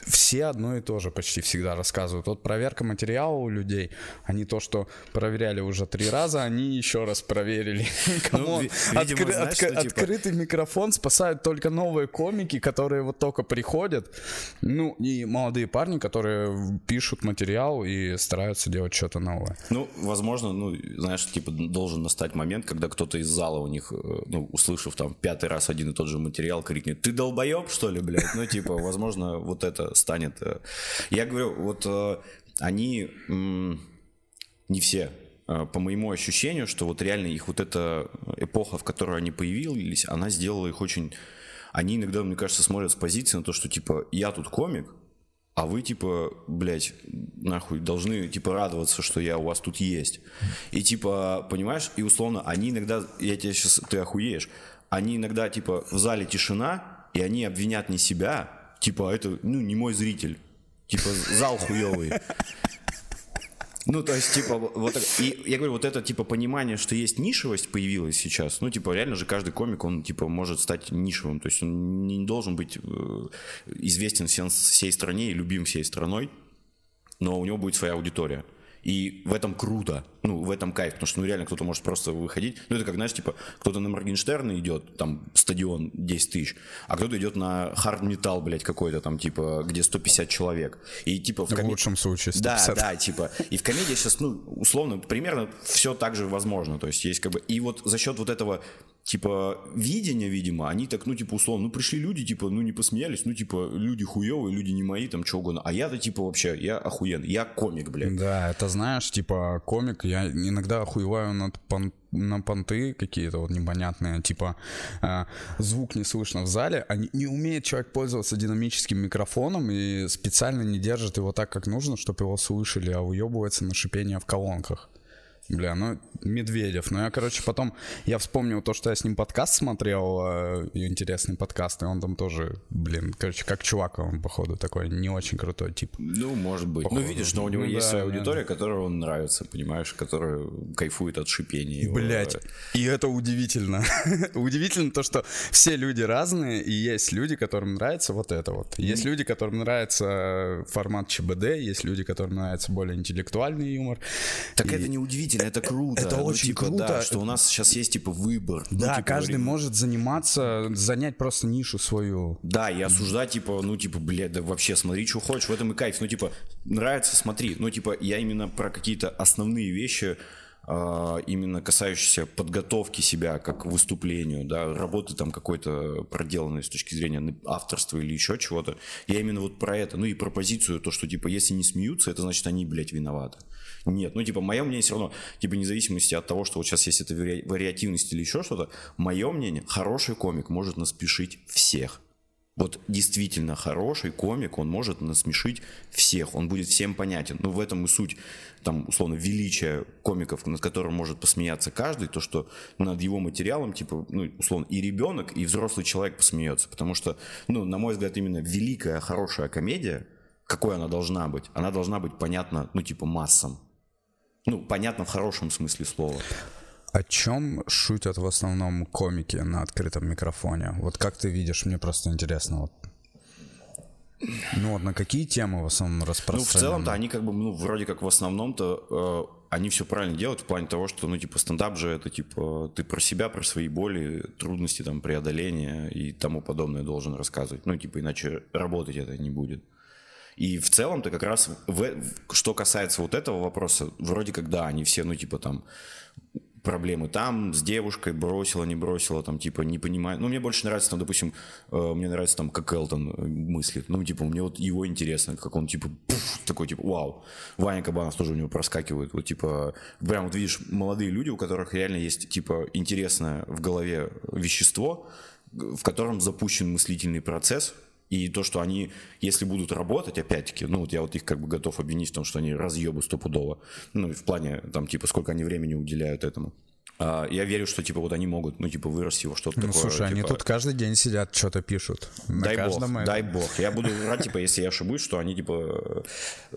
все одно и то же почти всегда рассказывают. Вот проверка материала у людей, они то, что проверяли уже три раза, они еще раз проверили. Ну, открытый микрофон спасает только новые комики, которые вот только приходят. Ну, и молодые парни, которые пишут материал и стараются делать что-то новое. Ну, возможно, ну, знаешь, типа должен настать момент, когда кто-то из зала у них, э, ну, услышав там пятый раз один и тот же материал, крикнет, ты долбоеб, что ли, блядь? Ну, типа, возможно, вот это станет... Э, я говорю, вот э, они не все, по моему ощущению, что вот реально их вот эта эпоха, в которой они появились, она сделала их очень... Они иногда, мне кажется, смотрят с позиции на то, что типа я тут комик, а вы, типа, блядь, нахуй, должны, типа, радоваться, что я у вас тут есть. И, типа, понимаешь, и условно, они иногда, я тебе сейчас, ты охуеешь, они иногда, типа, в зале тишина, и они обвинят не себя, типа, «А это, ну, не мой зритель. Типа, зал хуёвый. Ну, то есть, типа, вот И я говорю, вот это, типа, понимание, что есть нишевость появилась сейчас. Ну, типа, реально же каждый комик, он, типа, может стать нишевым. То есть он не должен быть э, известен всей стране и любим всей страной, но у него будет своя аудитория. И в этом круто, ну, в этом кайф, потому что, ну, реально кто-то может просто выходить. Ну, это как, знаешь, типа, кто-то на Моргенштерна идет, там, стадион 10 тысяч, а кто-то идет на хард-металл, блядь, какой-то там, типа, где 150 человек. И, типа, в, ком... в лучшем случае 150. Да, да, типа, и в комедии сейчас, ну, условно, примерно все так же возможно, то есть есть как бы, и вот за счет вот этого типа, видения, видимо, они так, ну, типа, условно, ну, пришли люди, типа, ну, не посмеялись, ну, типа, люди хуевые, люди не мои, там, что угодно. А я-то, типа, вообще, я охуенный, я комик, блядь. Да, это знаешь, типа, комик, я иногда охуеваю над пон на понты какие-то вот непонятные, типа э, звук не слышно в зале, а не, не умеет человек пользоваться динамическим микрофоном и специально не держит его так, как нужно, чтобы его слышали, а уебывается на шипение в колонках. Бля, ну Медведев. Ну я, короче, потом я вспомнил то, что я с ним подкаст смотрел, э, интересный подкаст, и он там тоже, блин, короче, как чувак, он, походу, такой не очень крутой тип. Ну, может быть. Ну, походу. Ну, видишь, но у него ну, есть да, своя аудитория, да. которая он нравится, понимаешь, которая кайфует от шипения. Блять, и это удивительно. удивительно то, что все люди разные, и есть люди, которым нравится вот это вот. Есть люди, которым нравится формат ЧБД, есть люди, которым нравится более интеллектуальный юмор. Так и... это не удивительно, это круто. Это ну, очень типа, круто. Да, что у нас сейчас есть типа выбор. Ну, да, ну, типа, каждый говорим... может заниматься, занять просто нишу свою. Да, и осуждать, типа, ну, типа, блядь, да вообще смотри, что хочешь, в этом и кайф. Ну, типа, нравится, смотри. Ну, типа, я именно про какие-то основные вещи а, именно касающиеся подготовки себя как к выступлению, да, работы там какой-то проделанной с точки зрения авторства или еще чего-то. Я именно вот про это, ну и про позицию, то, что, типа, если не смеются, это значит, они, блядь, виноваты. Нет, ну, типа, мое мнение все равно, типа, вне зависимости от того, что вот сейчас есть эта вари- вариативность или еще что-то, мое мнение, хороший комик может насмешить всех. Вот действительно хороший комик, он может насмешить всех, он будет всем понятен. Но в этом и суть, там, условно, величия комиков, над которым может посмеяться каждый, то, что над его материалом, типа, ну, условно, и ребенок, и взрослый человек посмеется. Потому что, ну, на мой взгляд, именно великая, хорошая комедия, какой она должна быть? Она должна быть понятна, ну, типа, массам. Ну, понятно в хорошем смысле слова. О чем шутят в основном комики на открытом микрофоне? Вот как ты видишь, мне просто интересно. Вот. Ну вот на какие темы в основном распространены? Ну в целом-то они как бы, ну вроде как в основном-то э, они все правильно делают в плане того, что, ну типа стендап же это типа ты про себя, про свои боли, трудности там преодоления и тому подобное должен рассказывать. Ну типа иначе работать это не будет. И в целом-то как раз, в, что касается вот этого вопроса, вроде как да, они все, ну, типа там, проблемы там, с девушкой, бросила, не бросила, там, типа, не понимаю. Ну, мне больше нравится, там, допустим, э, мне нравится, там, как Элтон э, мыслит. Ну, типа, мне вот его интересно, как он, типа, пуф, такой, типа, вау. Ваня Кабанов тоже у него проскакивает. Вот, типа, прям вот видишь, молодые люди, у которых реально есть, типа, интересное в голове вещество, в котором запущен мыслительный процесс, и то, что они, если будут работать, опять-таки, ну вот я вот их как бы готов обвинить в том, что они разъебы стопудово. Ну, в плане, там, типа, сколько они времени уделяют этому. А, я верю, что типа вот они могут, ну типа вырасти во что-то ну, такое. Слушай, типа... они тут каждый день сидят, что-то пишут. дай бог, этом. дай бог. Я буду рад, типа, если я ошибусь, что они типа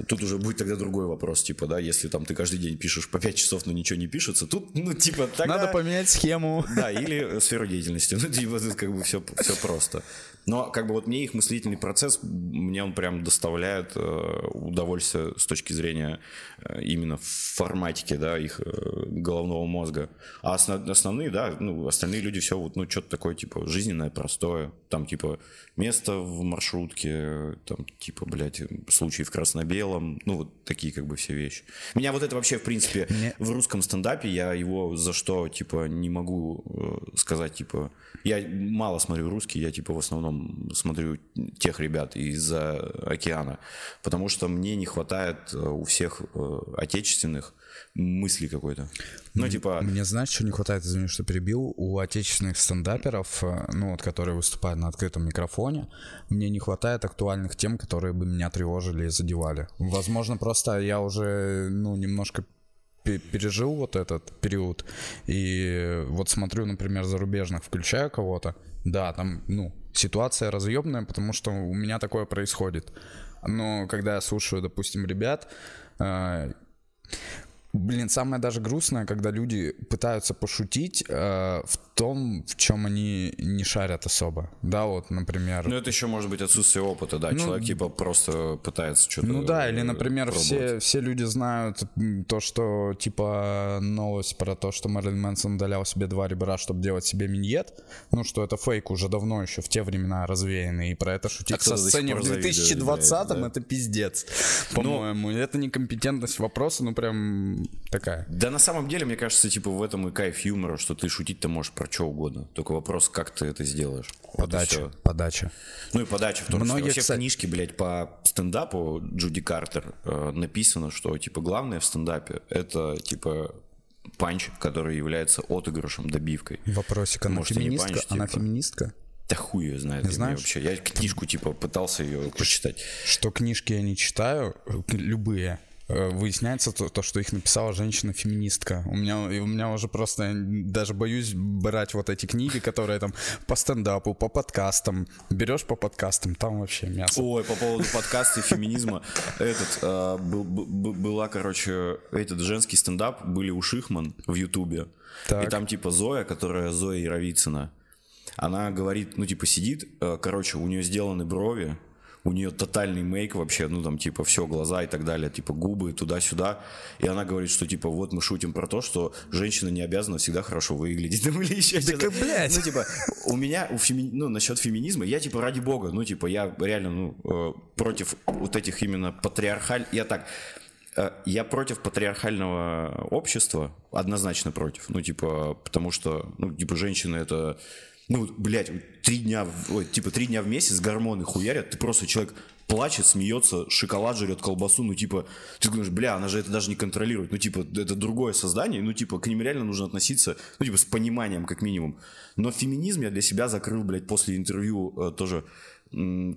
тут уже будет тогда другой вопрос, типа, да, если там ты каждый день пишешь по 5 часов, но ничего не пишется, тут, ну типа тогда... Надо поменять схему. Да, или сферу деятельности. Ну типа тут как бы все все просто. Но как бы вот мне их мыслительный процесс, мне он прям доставляет э, удовольствие с точки зрения э, именно форматики, да, их э, головного мозга. А основ, основные, да, ну, остальные люди все вот, ну, что-то такое, типа, жизненное, простое. Там, типа, место в маршрутке, там, типа, блядь, случай в красно-белом, ну, вот такие, как бы, все вещи. Меня вот это вообще, в принципе, мне... в русском стендапе, я его за что, типа, не могу сказать, типа, я мало смотрю русский, я, типа, в основном смотрю тех ребят из-за океана, потому что мне не хватает э, у всех э, отечественных мысли какой-то. Ну, типа... Мне, знаешь, что не хватает, извини, что перебил, у отечественных стендаперов, э, ну, вот, которые выступают на открытом микрофоне, мне не хватает актуальных тем, которые бы меня тревожили и задевали. Возможно, просто я уже, ну, немножко пережил вот этот период, и вот смотрю, например, зарубежных, включаю кого-то, да, там, ну, ситуация разъемная, потому что у меня такое происходит. Но когда я слушаю, допустим, ребят, э, Блин, самое даже грустное, когда люди пытаются пошутить э, в том, в чем они не шарят особо. Да, вот, например. Ну, это еще может быть отсутствие опыта, да. Ну, Человек типа просто пытается что-то. Ну да, или, например, все, все люди знают то, что типа новость про то, что Мэрилин Мэнсон удалял себе два ребра, чтобы делать себе миньет. Ну, что это фейк уже давно еще в те времена развеянный. И про это шутить а со сцене в 2020-м да? это пиздец. Ну, По-моему, это некомпетентность вопроса, ну прям такая. Да на самом деле, мне кажется, типа в этом и кайф юмора, что ты шутить-то можешь про что угодно. Только вопрос, как ты это сделаешь. Подача, вот подача. Ну и подача в том числе. Вообще кстати... в книжке, блядь, по стендапу Джуди Картер э, написано, что, типа, главное в стендапе — это, типа, панч, который является отыгрышем, добивкой. Вопросик, она Может, феминистка? Панч, она типа... феминистка? Да хуй ее знает. Не знаешь? Вообще. Я книжку, типа, пытался ее почитать. Что книжки я не читаю, любые, Э, выясняется то, то, что их написала женщина-феминистка. У меня, у меня уже просто даже боюсь брать вот эти книги, которые там по стендапу, по подкастам. Берешь по подкастам, там вообще мясо. Ой, по поводу подкаста и феминизма. Этот, э, была, короче, этот женский стендап, были у Шихман в Ютубе. И там типа Зоя, которая Зоя Яровицына, она говорит, ну типа сидит, э, короче, у нее сделаны брови, у нее тотальный мейк вообще, ну там типа все, глаза и так далее, типа губы туда-сюда. И она говорит, что типа вот мы шутим про то, что женщина не обязана всегда хорошо выглядеть. Ну или еще что-то. блядь. Ну типа у меня, у феми... ну насчет феминизма, я типа ради бога, ну типа я реально ну э, против вот этих именно патриархаль... Я так, э, я против патриархального общества, однозначно против. Ну, типа, потому что, ну, типа, женщины это ну, блядь, три дня, ой, типа, три дня в месяц гормоны хуярят, ты просто человек плачет, смеется, шоколад жрет, колбасу, ну, типа, ты думаешь, бля, она же это даже не контролирует, ну, типа, это другое создание, ну, типа, к ним реально нужно относиться, ну, типа, с пониманием, как минимум. Но феминизм я для себя закрыл, блядь, после интервью э, тоже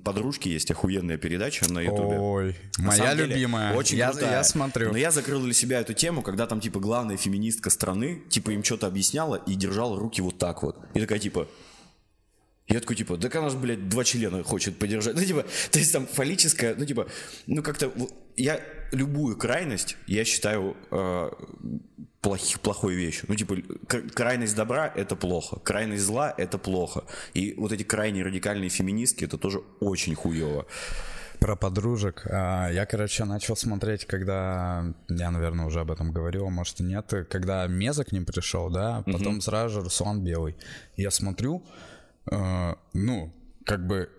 подружки есть охуенная передача на ютубе. Ой, на моя любимая. Очень я, крутая. я смотрю. Но я закрыл для себя эту тему, когда там, типа, главная феминистка страны, типа, им что-то объясняла и держала руки вот так вот. И такая, типа, я такой, типа, да она же, блядь, два члена хочет подержать. Ну, типа, то есть там фаллическая, ну, типа, ну, как-то, я любую крайность, я считаю э, плохих, плохой вещью. Ну, типа, крайность добра — это плохо, крайность зла — это плохо. И вот эти крайне радикальные феминистки — это тоже очень хуево. Про подружек. А, я, короче, начал смотреть, когда... Я, наверное, уже об этом говорил, а может и нет. Когда Меза к ним пришел, да, потом угу. сразу же Руслан Белый. Я смотрю, э, ну, как бы...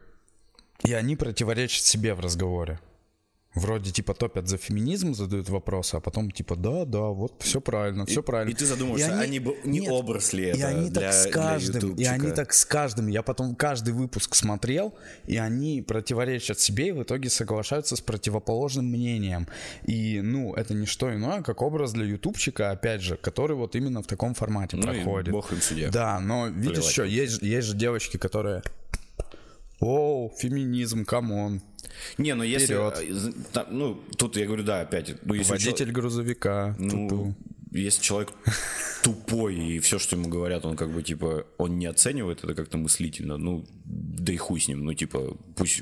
И они противоречат себе в разговоре вроде типа топят за феминизм, задают вопросы, а потом типа да, да, вот все правильно, все и, правильно. И ты задумываешься, и они, они не нет, образ ли это и они для, так с каждым, и они так с каждым. Я потом каждый выпуск смотрел, и они противоречат себе и в итоге соглашаются с противоположным мнением. И ну это не что иное, как образ для ютубчика, опять же, который вот именно в таком формате ну проходит. И бог им судья. Да, но видишь что, есть есть же девочки, которые Оу, феминизм, come on. Не, ну если... Вперед. Э, ну, тут я говорю, да, опять. Ну, если Водитель человек, грузовика. Ну, тупу. Если человек тупой, и все, что ему говорят, он как бы, типа, он не оценивает это как-то мыслительно, ну, да и хуй с ним, ну, типа, пусть,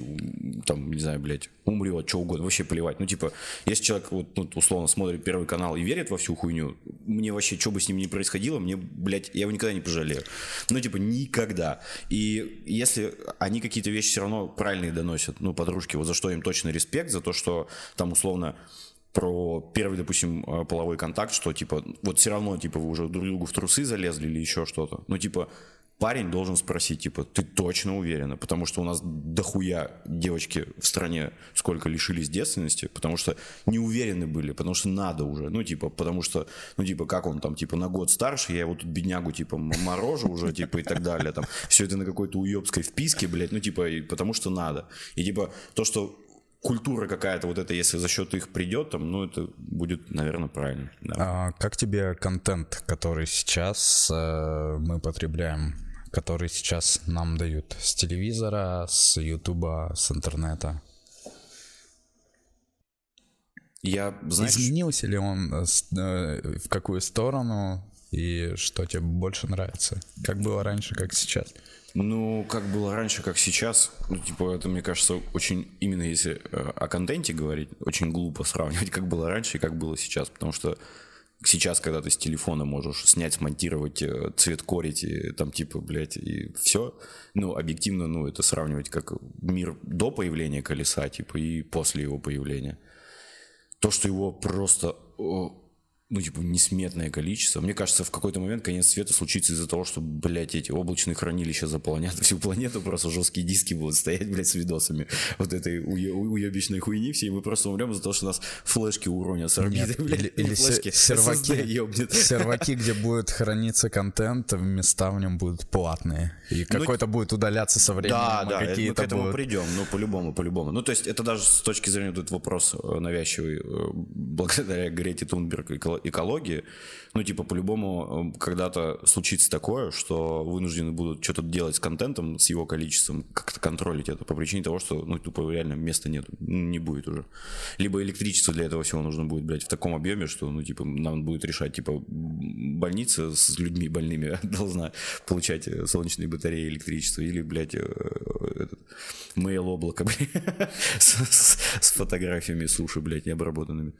там, не знаю, блядь, умрет, что угодно, вообще плевать. Ну, типа, если человек, вот, ну, условно, смотрит Первый канал и верит во всю хуйню, мне вообще, что бы с ним ни происходило, мне, блядь, я его никогда не пожалею. Ну, типа, никогда. И если они какие-то вещи все равно правильные доносят, ну, подружки, вот за что им точно респект, за то, что там, условно, про первый, допустим, э, половой контакт, что, типа, вот все равно, типа, вы уже друг другу в трусы залезли или еще что-то. Ну, типа, парень должен спросить, типа, ты точно уверена? Потому что у нас дохуя девочки в стране сколько лишились девственности, потому что не уверены были, потому что надо уже. Ну, типа, потому что, ну, типа, как он там, типа, на год старше, я его тут беднягу, типа, морожу уже, типа, и так далее. Там, все это на какой-то уебской вписке, блядь, ну, типа, потому что надо. И, типа, то, что культура какая-то вот это, если за счет их придет, там, ну, это будет, наверное, правильно. Да. А как тебе контент, который сейчас э, мы потребляем? который сейчас нам дают с телевизора, с ютуба, с интернета. Я, знаешь... Изменился ли он э, э, в какую сторону и что тебе больше нравится? Как было раньше, как сейчас? Ну, как было раньше, как сейчас, ну, типа, это, мне кажется, очень, именно если э, о контенте говорить, очень глупо сравнивать, как было раньше и как было сейчас, потому что сейчас, когда ты с телефона можешь снять, смонтировать, э, цвет корить, и, там типа, блядь, и все, ну, объективно, ну, это сравнивать как мир до появления колеса, типа, и после его появления. То, что его просто ну, типа, несметное количество. Мне кажется, в какой-то момент конец света случится из-за того, что, блядь, эти облачные хранилища заполонят всю планету, просто жесткие диски будут стоять, блядь, с видосами вот этой уебищной хуйни все, и мы просто умрем из-за того, что нас флешки уронят с орбиты, Нет, блядь, или, или флешки серваки, серваки, где будет храниться контент, места в нем будут платные, и ну, какой-то будет удаляться со временем. Да, да, мы к этому будут... придем, ну, по-любому, по-любому. Ну, то есть это даже с точки зрения тут вопрос э, навязчивый, э, благодаря Грете Тунберг и экологии, ну, типа, по-любому э, когда-то случится такое, что вынуждены будут что-то делать с контентом, с его количеством, как-то контролить это по причине того, что, ну, тупо реально места нет, не будет уже. Либо электричество для этого всего нужно будет, блядь, в таком объеме, что, ну, типа, нам будет решать, типа, больница с людьми больными должна получать э, солнечные батареи, электричество, или, блядь, э, этот, mail облако, блядь, с, с, с фотографиями суши, блядь, необработанными.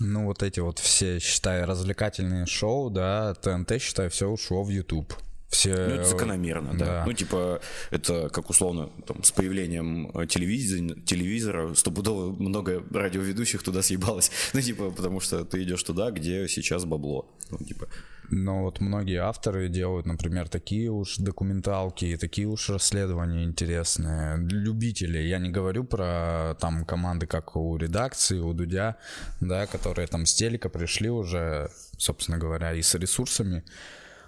Ну, вот эти вот все, считай, развлекательные шоу, да, ТНТ, считай, все ушло в YouTube. Все... Ну, это закономерно, да. да. Ну, типа, это как условно, там, с появлением э, телевизора, телевизора стопудово много радиоведущих туда съебалось. Ну, типа, потому что ты идешь туда, где сейчас бабло. Ну, типа, но вот многие авторы делают, например, такие уж документалки и такие уж расследования интересные. Любители, я не говорю про там команды, как у редакции, у Дудя, да, которые там с телека пришли уже, собственно говоря, и с ресурсами.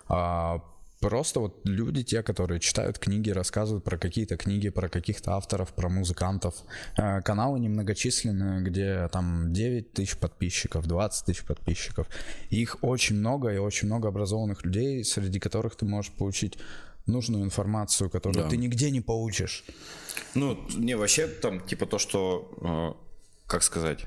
А Просто вот люди, те, которые читают книги, рассказывают про какие-то книги, про каких-то авторов, про музыкантов. Э, каналы немногочисленные, где там 9 тысяч подписчиков, 20 тысяч подписчиков. Их очень много, и очень много образованных людей, среди которых ты можешь получить нужную информацию, которую да. ты нигде не получишь. Ну, не, вообще там, типа то, что, э, как сказать,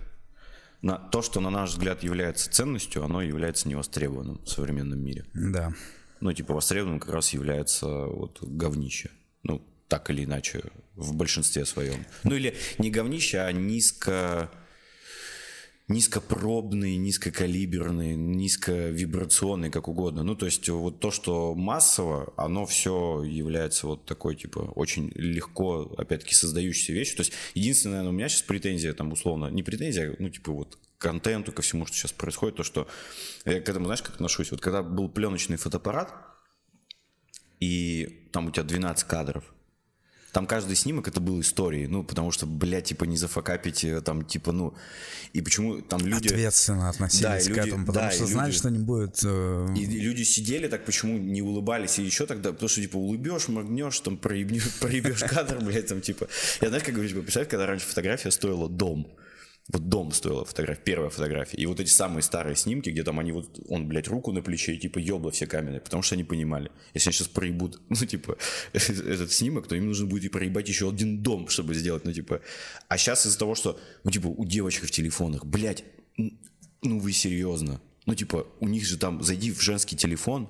на, то, что на наш взгляд является ценностью, оно является невостребованным в современном мире. Да ну, типа, востребованным как раз является вот говнище. Ну, так или иначе, в большинстве своем. Ну, или не говнище, а низко низкопробный, низкокалиберный, низковибрационный, как угодно. Ну, то есть вот то, что массово, оно все является вот такой, типа, очень легко, опять-таки, создающейся вещью. То есть единственное, наверное, у меня сейчас претензия, там, условно, не претензия, ну, типа, вот контенту, ко всему, что сейчас происходит, то, что я к этому, знаешь, как отношусь? Вот когда был пленочный фотоаппарат, и там у тебя 12 кадров, там каждый снимок это был историей, ну, потому что, блядь, типа не зафакапить, э, там, типа, ну, и почему там люди... Ответственно относились да, к люди, этому, потому да, что знали, люди, что не будет... Э... И, и люди сидели так, почему не улыбались, и еще тогда, потому что, типа, улыбешь, моргнешь, там, проебнешь, проебешь кадр, блядь, там, типа... Я, знаешь, как говорю, типа, представь, когда раньше фотография стоила дом, вот дом стоила фотография, первая фотография. И вот эти самые старые снимки, где там они вот, он, блядь, руку на плече и типа ёбла все камеры, потому что они понимали, если они сейчас проебут, ну, типа, этот снимок, то им нужно будет и проебать еще один дом, чтобы сделать, ну, типа. А сейчас из-за того, что, ну, типа, у девочек в телефонах, блядь, ну, вы серьезно? Ну, типа, у них же там, зайди в женский телефон,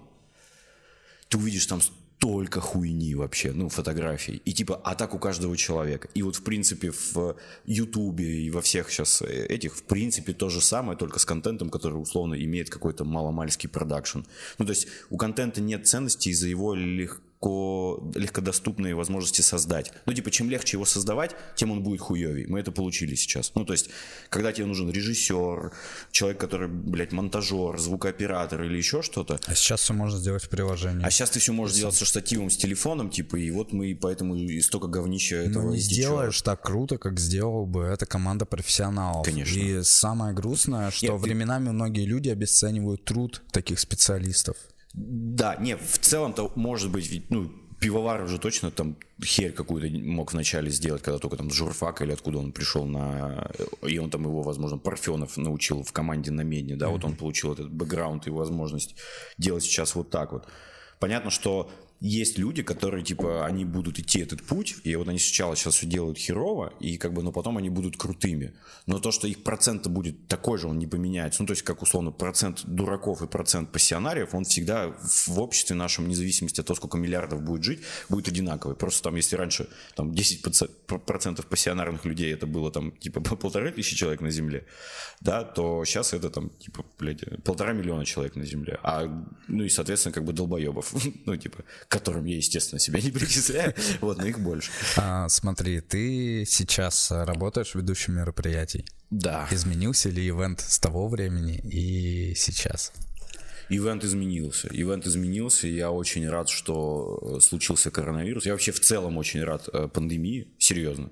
ты увидишь там только хуйни вообще, ну, фотографий. И типа, а так у каждого человека. И вот, в принципе, в Ютубе и во всех сейчас э, этих, в принципе, то же самое, только с контентом, который, условно, имеет какой-то маломальский продакшн. Ну, то есть у контента нет ценности из-за его легко легко, легкодоступные возможности создать. Ну, типа, чем легче его создавать, тем он будет хуевей. Мы это получили сейчас. Ну, то есть, когда тебе нужен режиссер, человек, который, блядь, монтажер, звукооператор или еще что-то. А сейчас все можно сделать в приложении. А сейчас ты все можешь сделать со штативом, с телефоном, типа, и вот мы поэтому и столько говнища ну, этого Ну, не сделаешь так круто, как сделал бы эта команда профессионалов. Конечно. И самое грустное, что Нет, ты- временами многие люди обесценивают труд таких специалистов. Да, не, в целом-то может быть, ведь, ну, пивовар уже точно там херь какую-то мог вначале сделать, когда только там с журфака или откуда он пришел на... И он там его, возможно, Парфенов научил в команде на Медне, да, вот он получил этот бэкграунд и возможность делать сейчас вот так вот. Понятно, что есть люди, которые, типа, они будут идти этот путь, и вот они сначала сейчас все делают херово, и как бы, но потом они будут крутыми. Но то, что их процент будет такой же, он не поменяется. Ну, то есть, как условно, процент дураков и процент пассионариев, он всегда в обществе нашем, вне зависимости от того, сколько миллиардов будет жить, будет одинаковый. Просто там, если раньше там 10% процентов пассионарных людей это было там, типа, по полторы тысячи человек на Земле, да, то сейчас это там, типа, блядь, полтора миллиона человек на Земле. А, ну и, соответственно, как бы долбоебов, ну, типа, к которым я, естественно, себя не причисляю, вот, но их больше. А, смотри, ты сейчас работаешь ведущим мероприятий. Да. Изменился ли ивент с того времени и сейчас? Ивент изменился. Ивент изменился. и Я очень рад, что э, случился коронавирус. Я вообще в целом очень рад э, пандемии. Серьезно.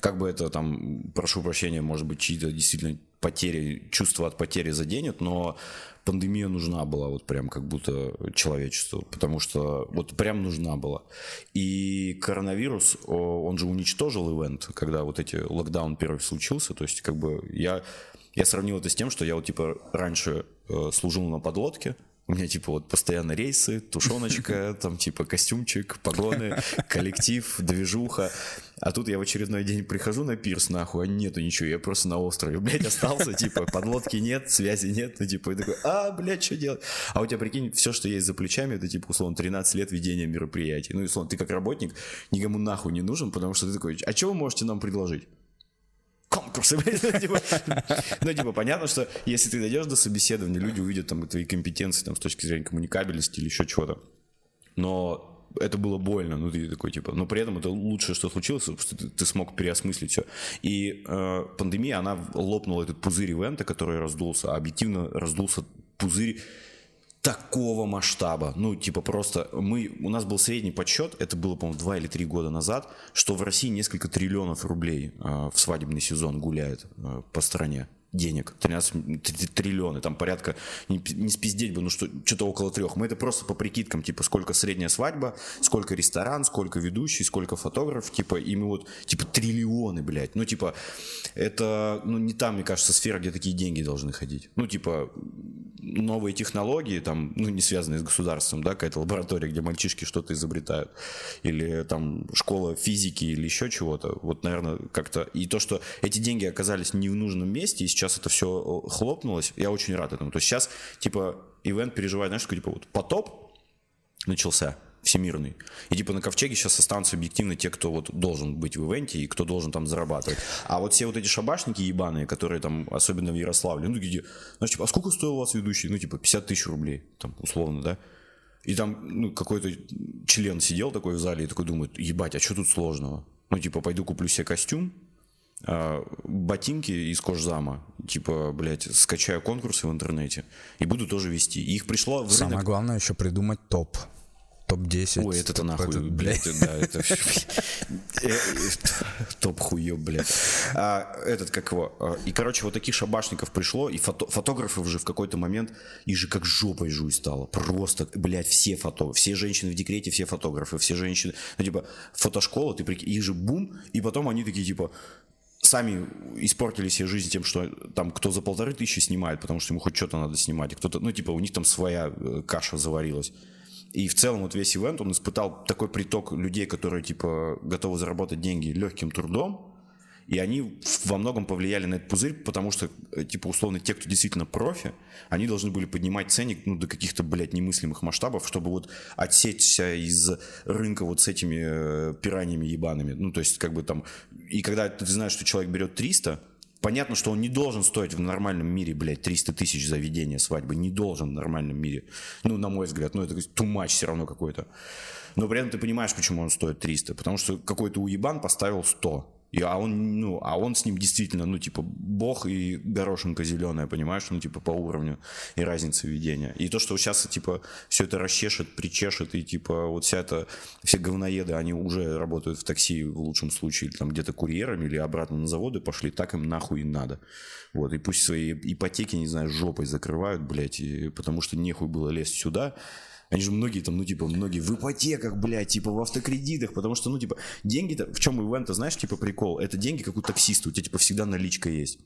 Как бы это там, прошу прощения, может быть, чьи-то действительно потери, чувство от потери заденет, но пандемия нужна была вот прям как будто человечеству, потому что вот прям нужна была. И коронавирус, он же уничтожил ивент, когда вот эти локдаун первый случился, то есть как бы я, я сравнил это с тем, что я вот типа раньше э, служил на подлодке, у меня типа вот постоянно рейсы, тушеночка, там типа костюмчик, погоны, коллектив, движуха. А тут я в очередной день прихожу на пирс, нахуй, а нету ничего, я просто на острове, блядь, остался, типа, подлодки нет, связи нет, ну, типа, и такой, а, блядь, что делать? А у тебя, прикинь, все, что есть за плечами, это, типа, условно, 13 лет ведения мероприятий. Ну, и, условно, ты как работник никому нахуй не нужен, потому что ты такой, а что вы можете нам предложить? конкурсы. ну, типа, ну, типа, понятно, что если ты дойдешь до собеседования, люди увидят там твои компетенции там, с точки зрения коммуникабельности или еще чего-то. Но это было больно, ну ты такой типа, но при этом это лучшее, что случилось, что ты, ты смог переосмыслить все. И э, пандемия, она лопнула этот пузырь ивента, который раздулся, а объективно раздулся пузырь такого масштаба. Ну, типа просто мы, у нас был средний подсчет, это было, по-моему, два или три года назад, что в России несколько триллионов рублей э, в свадебный сезон гуляет э, по стране денег, 13 т- триллионы, там порядка, не, не спиздеть бы, ну что, что-то около трех. Мы это просто по прикидкам, типа, сколько средняя свадьба, сколько ресторан, сколько ведущий, сколько фотограф, типа, и мы вот, типа, триллионы, блядь. Ну, типа, это, ну, не там, мне кажется, сфера, где такие деньги должны ходить. Ну, типа, новые технологии, там, ну, не связанные с государством, да, какая-то лаборатория, где мальчишки что-то изобретают, или там школа физики или еще чего-то, вот, наверное, как-то, и то, что эти деньги оказались не в нужном месте, и сейчас это все хлопнулось, я очень рад этому. То есть сейчас, типа, ивент переживает, знаешь, такой, типа, вот потоп начался, всемирный. И типа на ковчеге сейчас останутся объективно те, кто вот должен быть в ивенте и кто должен там зарабатывать. А вот все вот эти шабашники ебаные, которые там, особенно в Ярославле, ну где, знаешь, типа, а сколько стоил у вас ведущий? Ну типа 50 тысяч рублей, там условно, да? И там ну, какой-то член сидел такой в зале и такой думает, ебать, а что тут сложного? Ну типа пойду куплю себе костюм, ботинки из кожзама, типа, блядь, скачаю конкурсы в интернете и буду тоже вести. И их пришло в Самое рынок главное еще придумать топ. Топ-10. Ой, это топ- нахуй, этот, блядь, да, это э, э, топ хуёб, блядь. А, Этот, как его, а, и, короче, вот таких шабашников пришло, и фото- фотографов же в какой-то момент, их же как жопой жуй стало, просто, блядь, все фото, все женщины в декрете, все фотографы, все женщины, ну, типа, фотошкола, ты прикинь, их же бум, и потом они такие, типа, сами испортили себе жизнь тем, что там кто за полторы тысячи снимает, потому что ему хоть что-то надо снимать, и кто-то, ну, типа, у них там своя э, каша заварилась. И в целом вот весь ивент, он испытал такой приток людей, которые, типа, готовы заработать деньги легким трудом, И они во многом повлияли на этот пузырь, потому что, э, типа, условно, те, кто действительно профи, они должны были поднимать ценник ну, до каких-то, блядь, немыслимых масштабов, чтобы вот отсечься из рынка вот с этими э, пираниями ебаными. Ну, то есть, как бы там... И когда ты знаешь, что человек берет 300, Понятно, что он не должен стоить в нормальном мире, блядь, 300 тысяч за ведение свадьбы. Не должен в нормальном мире. Ну, на мой взгляд. Ну, это тумач все равно какой-то. Но при этом ты понимаешь, почему он стоит 300. Потому что какой-то уебан поставил 100. И, а, он, ну, а он с ним действительно, ну, типа, бог и горошинка зеленая, понимаешь, ну, типа, по уровню и разницы ведения. И то, что сейчас, типа, все это расчешет, причешет, и, типа, вот вся эта, все говноеды, они уже работают в такси, в лучшем случае, там, где-то курьерами или обратно на заводы пошли, так им нахуй и надо. Вот, и пусть свои ипотеки, не знаю, жопой закрывают, блядь, и, потому что нехуй было лезть сюда, они же многие там, ну, типа, многие в ипотеках, блядь, типа, в автокредитах, потому что, ну, типа, деньги-то, в чем ивент, знаешь, типа, прикол, это деньги, как у таксиста, у тебя, типа, всегда наличка есть.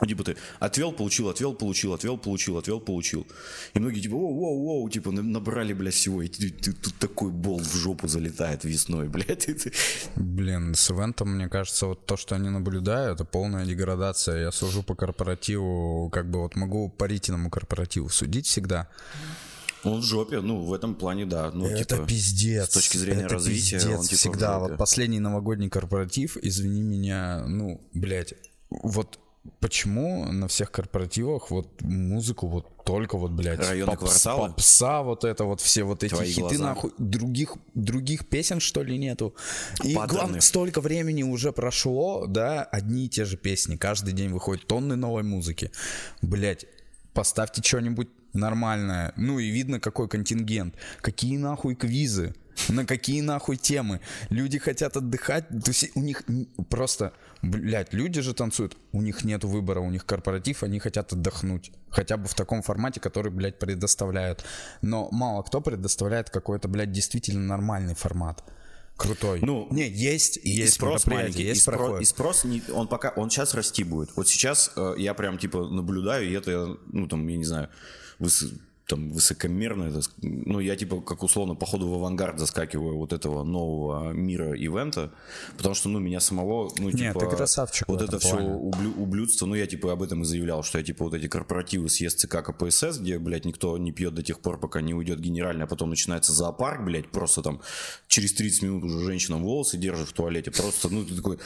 Ну, типа ты отвел, получил, отвел, получил, отвел, получил, отвел, получил. И многие типа, воу, воу, воу, типа набрали, блядь, всего. И ты, ты, тут такой болт в жопу залетает весной, блядь. Блин, с ивентом, мне кажется, вот то, что они наблюдают, это полная деградация. Я сужу по корпоративу, как бы вот могу по ритиному корпоративу судить всегда. Он в жопе, ну, в этом плане, да. Ну, это типа, пиздец. С точки зрения это развития, пиздец он типа всегда. Вот последний новогодний корпоратив, извини меня, ну, блядь, вот почему на всех корпоративах вот музыку вот только вот, блядь, Районы кварталы? попса, вот это вот, все вот эти Твои хиты, глаза. нахуй, других, других песен, что ли, нету? И главное, столько времени уже прошло, да, одни и те же песни, каждый день выходят тонны новой музыки. Блядь, поставьте что-нибудь нормальное. Ну и видно, какой контингент. Какие нахуй квизы? На какие нахуй темы? Люди хотят отдыхать, то есть у них просто, блядь, люди же танцуют, у них нет выбора, у них корпоратив, они хотят отдохнуть. Хотя бы в таком формате, который, блядь, предоставляют. Но мало кто предоставляет какой-то, блядь, действительно нормальный формат. Крутой. Ну, не, есть, И есть спрос мероприятия, маленький, есть и, спро- и спрос не, он пока, он сейчас расти будет. Вот сейчас э, я прям типа наблюдаю, и это, ну там, я не знаю, выс- там высокомерно, это, ну я типа как условно по ходу в авангард заскакиваю вот этого нового мира ивента, потому что ну меня самого, ну Не, типа ты красавчик вот это все плане. ублюдство, ну я типа об этом и заявлял, что я типа вот эти корпоративы съезд ЦК КПСС, где, блядь, никто не пьет до тех пор, пока не уйдет генеральный, а потом начинается зоопарк, блядь, просто там через 30 минут уже женщинам волосы держит в туалете, просто, ну ты такой,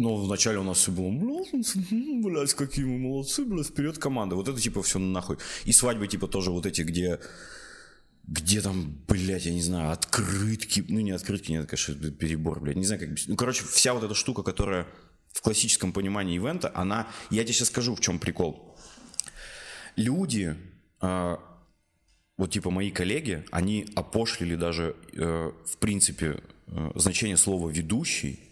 ну, вначале у нас все было, «Блядь, какие мы молодцы, блядь, вперед команда. Вот это типа все нахуй. И свадьбы типа тоже вот эти, где где там, блядь, я не знаю, открытки, ну не открытки, нет, конечно, перебор, блядь, не знаю, как, ну, короче, вся вот эта штука, которая в классическом понимании ивента, она, я тебе сейчас скажу, в чем прикол. Люди, а, вот типа мои коллеги, они опошлили даже, э, в принципе, э, значение слова «ведущий»,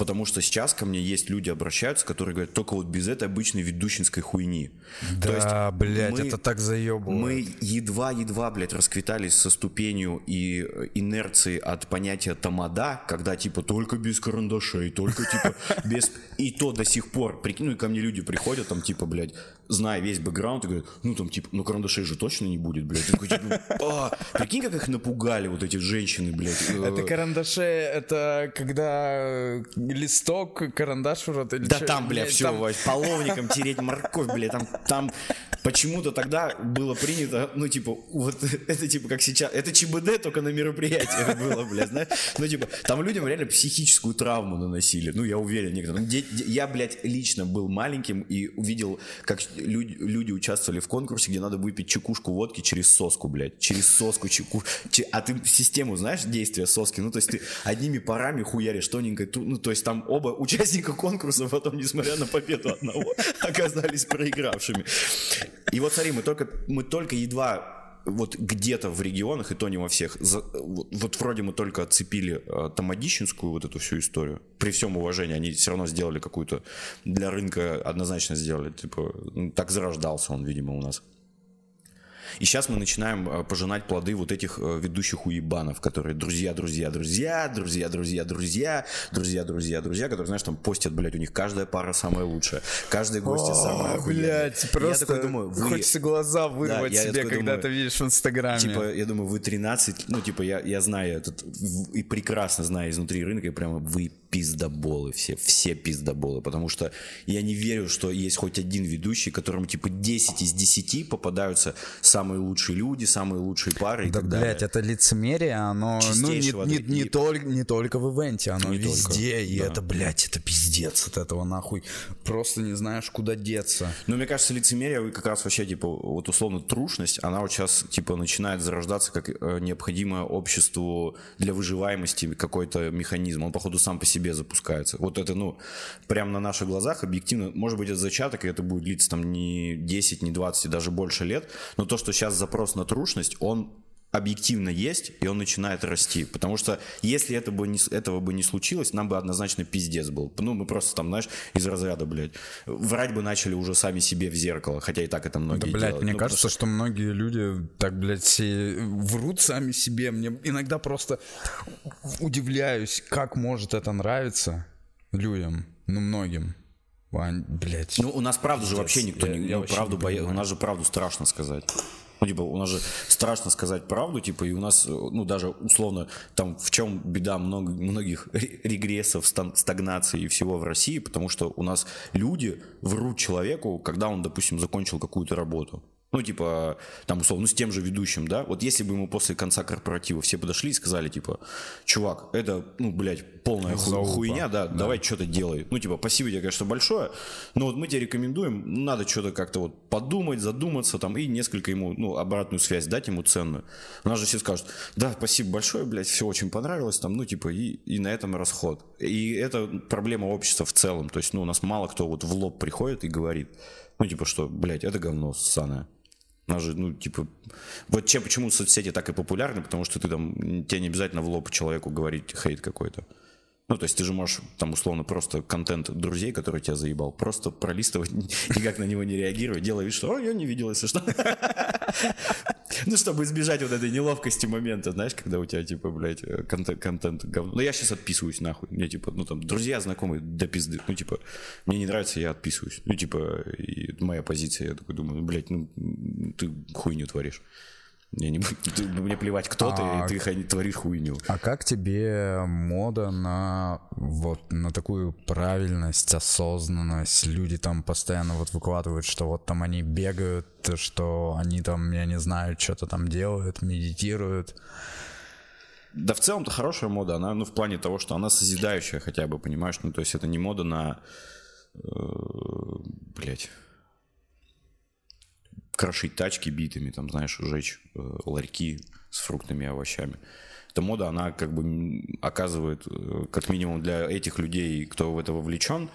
потому что сейчас ко мне есть люди обращаются, которые говорят, только вот без этой обычной ведущинской хуйни. Да, блядь, мы- это так заебывает. Мы едва-едва, блядь, расквитались со ступенью и э, инерцией от понятия тамада, когда, типа, только без карандашей, только, типа, без... И то до сих пор, прикинь, ну и ко мне люди приходят, там, типа, блядь, зная весь бэкграунд, и говорят, ну, там, типа, ну, карандашей же точно не будет, блядь. Такой, типа, «А, прикинь, как их напугали вот эти женщины, блядь. э, Это карандаши, это когда э, листок, карандаш в рот или Да чё? там, бля, все, там- половником тереть морковь, бля, там, там почему-то тогда было принято, ну, типа, вот это типа как сейчас, это ЧБД только на мероприятиях было, бля, знаешь, ну, типа, там людям реально психическую травму наносили, ну, я уверен, некоторым. Я, блядь, лично был маленьким и увидел, как люди, люди участвовали в конкурсе, где надо выпить чекушку водки через соску, блядь, через соску чеку, че- а ты систему знаешь действия соски, ну, то есть ты одними парами хуяришь тоненькой, ну, то есть там оба участника конкурса потом, несмотря на победу одного, оказались проигравшими. И вот смотри, мы только, мы только едва вот где-то в регионах, и то не во всех, за- вот, вот вроде мы только отцепили э, Тамадищенскую вот эту всю историю. При всем уважении, они все равно сделали какую-то, для рынка однозначно сделали, типа, так зарождался он, видимо, у нас. И сейчас мы начинаем э, пожинать плоды вот этих э, ведущих уебанов, которые друзья, друзья, друзья, друзья, друзья, друзья, друзья, друзья, друзья, которые, знаешь, там постят, блядь, у них каждая пара самая лучшая, каждая гостья самая охуенная. блядь, просто я такой думаю, вы, хочется глаза вырвать я себе, когда думаю, ты видишь в Инстаграме. Типа, я думаю, вы 13, ну, типа, я, я знаю этот, и прекрасно знаю изнутри рынка, и прямо вы пиздоболы все, все пиздоболы, потому что я не верю, что есть хоть один ведущий, которому типа 10 из 10 попадаются самые лучшие люди, самые лучшие пары и да, так блядь, далее. это лицемерие, оно ну, не, не, не, и- только, не только в ивенте, оно Не везде, только, и да. это, блядь, это пиздец от этого нахуй. Просто не знаешь, куда деться. Ну, мне кажется, лицемерие как раз вообще, типа, вот условно трушность, она вот сейчас, типа, начинает зарождаться как э, необходимое обществу для выживаемости какой-то механизм. Он, походу, сам по себе запускается. Вот это, ну, прямо на наших глазах, объективно, может быть, это зачаток, и это будет длиться там не 10, не 20, и даже больше лет, но то, что сейчас запрос на трушность, он объективно есть, и он начинает расти. Потому что если это бы не, этого бы не случилось, нам бы однозначно пиздец был. Ну, мы просто там, знаешь, из разряда, блядь, врать бы начали уже сами себе в зеркало, хотя и так это Да, многие блядь, делают. мне Ну, кажется, что... многие люди так, блядь, все врут сами себе. Мне иногда просто удивляюсь, как может это нравиться людям, ну, многим. Блядь. Ну, у нас правду же вообще никто я- не... я ну, вообще правду не боя-. У нас же правду страшно сказать. Ну, типа, у нас же страшно сказать правду, типа, и у нас, э, ну, даже условно, там, в чем беда много, многих ре- регрессов, стагнации и всего в России, потому что у нас люди врут человеку, когда он, допустим, закончил какую-то работу. Ну, типа, там, условно, с тем же ведущим, да? Вот если бы ему после конца корпоратива все подошли и сказали, типа, чувак, это, ну, блядь, полная Залупа. хуйня, да, давай что-то делай. Ну, типа, спасибо тебе, конечно, большое, но вот мы тебе рекомендуем, надо что-то как-то вот подумать, задуматься там и несколько ему, ну, обратную связь дать ему ценную. У нас же все скажут, да, спасибо большое, блядь, все очень понравилось там, ну, типа, и, и на этом расход. И это проблема общества в целом, то есть, ну, у нас мало кто вот в лоб приходит и говорит, ну, типа, что, блядь, это говно ссаное. Нас же, ну, типа, вот чем, почему соцсети так и популярны, потому что ты там, тебе не обязательно в лоб человеку говорить хейт какой-то. Ну, то есть ты же можешь, там, условно, просто контент друзей, который тебя заебал, просто пролистывать, никак на него не реагировать, делая вид, что, ой, я не видел, если что. Ну, чтобы избежать вот этой неловкости момента, знаешь, когда у тебя, типа, блядь, э, контент, контент говно. Ну, я сейчас отписываюсь нахуй. Мне, типа, ну, там, друзья, знакомые, до пизды. Ну, типа, мне не нравится, я отписываюсь. Ну, типа, моя позиция. Я такой думаю, ну, блядь, ну, ты хуйню творишь. Я не, ты- мне плевать, кто ты, А, и ты хай- творишь хуйню. А как тебе мода на вот на такую правильность, осознанность? Люди там постоянно вот выкладывают, что вот там они бегают, что они там, я не знаю, что-то там делают, медитируют. Да, в целом-то хорошая мода, она, ну, в плане того, что она созидающая хотя бы, понимаешь? Ну, то есть это не мода на, э, блядь, крошить тачки битами, там, знаешь, жечь э, ларьки с фруктами и овощами. Эта мода, она как бы оказывает, э, как минимум для этих людей, кто в это вовлечен,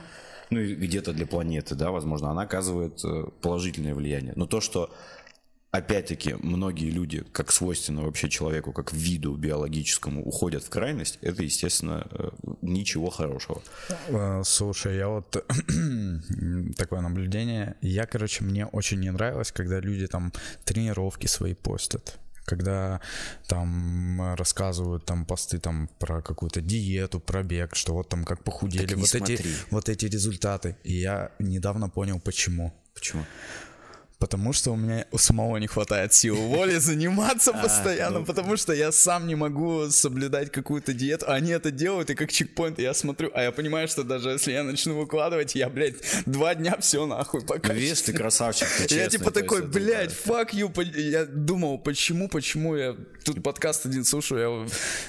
ну и где-то для планеты, да, возможно, она оказывает э, положительное влияние. Но то, что опять-таки, многие люди, как свойственно вообще человеку, как виду биологическому, уходят в крайность, это, естественно, э, ничего хорошего. Э, Слушай, я вот такое наблюдение. Я, короче, мне очень не нравилось, когда люди там тренировки свои постят. Когда там рассказывают там посты там про какую-то диету, про бег, что вот там как похудели, вот эти, смотри. вот эти результаты. И я недавно понял, почему. Почему? Потому что у меня у самого не хватает сил воли заниматься постоянно, ну. потому что я сам не могу соблюдать какую-то диету. Они это делают, и как чекпоинт я смотрю, а я понимаю, что даже если я начну выкладывать, я, блядь, два дня все нахуй пока. Видишь, ты красавчик, ты Я типа такой, блядь, fuck you. Я думал, почему, почему я тут подкаст один слушаю,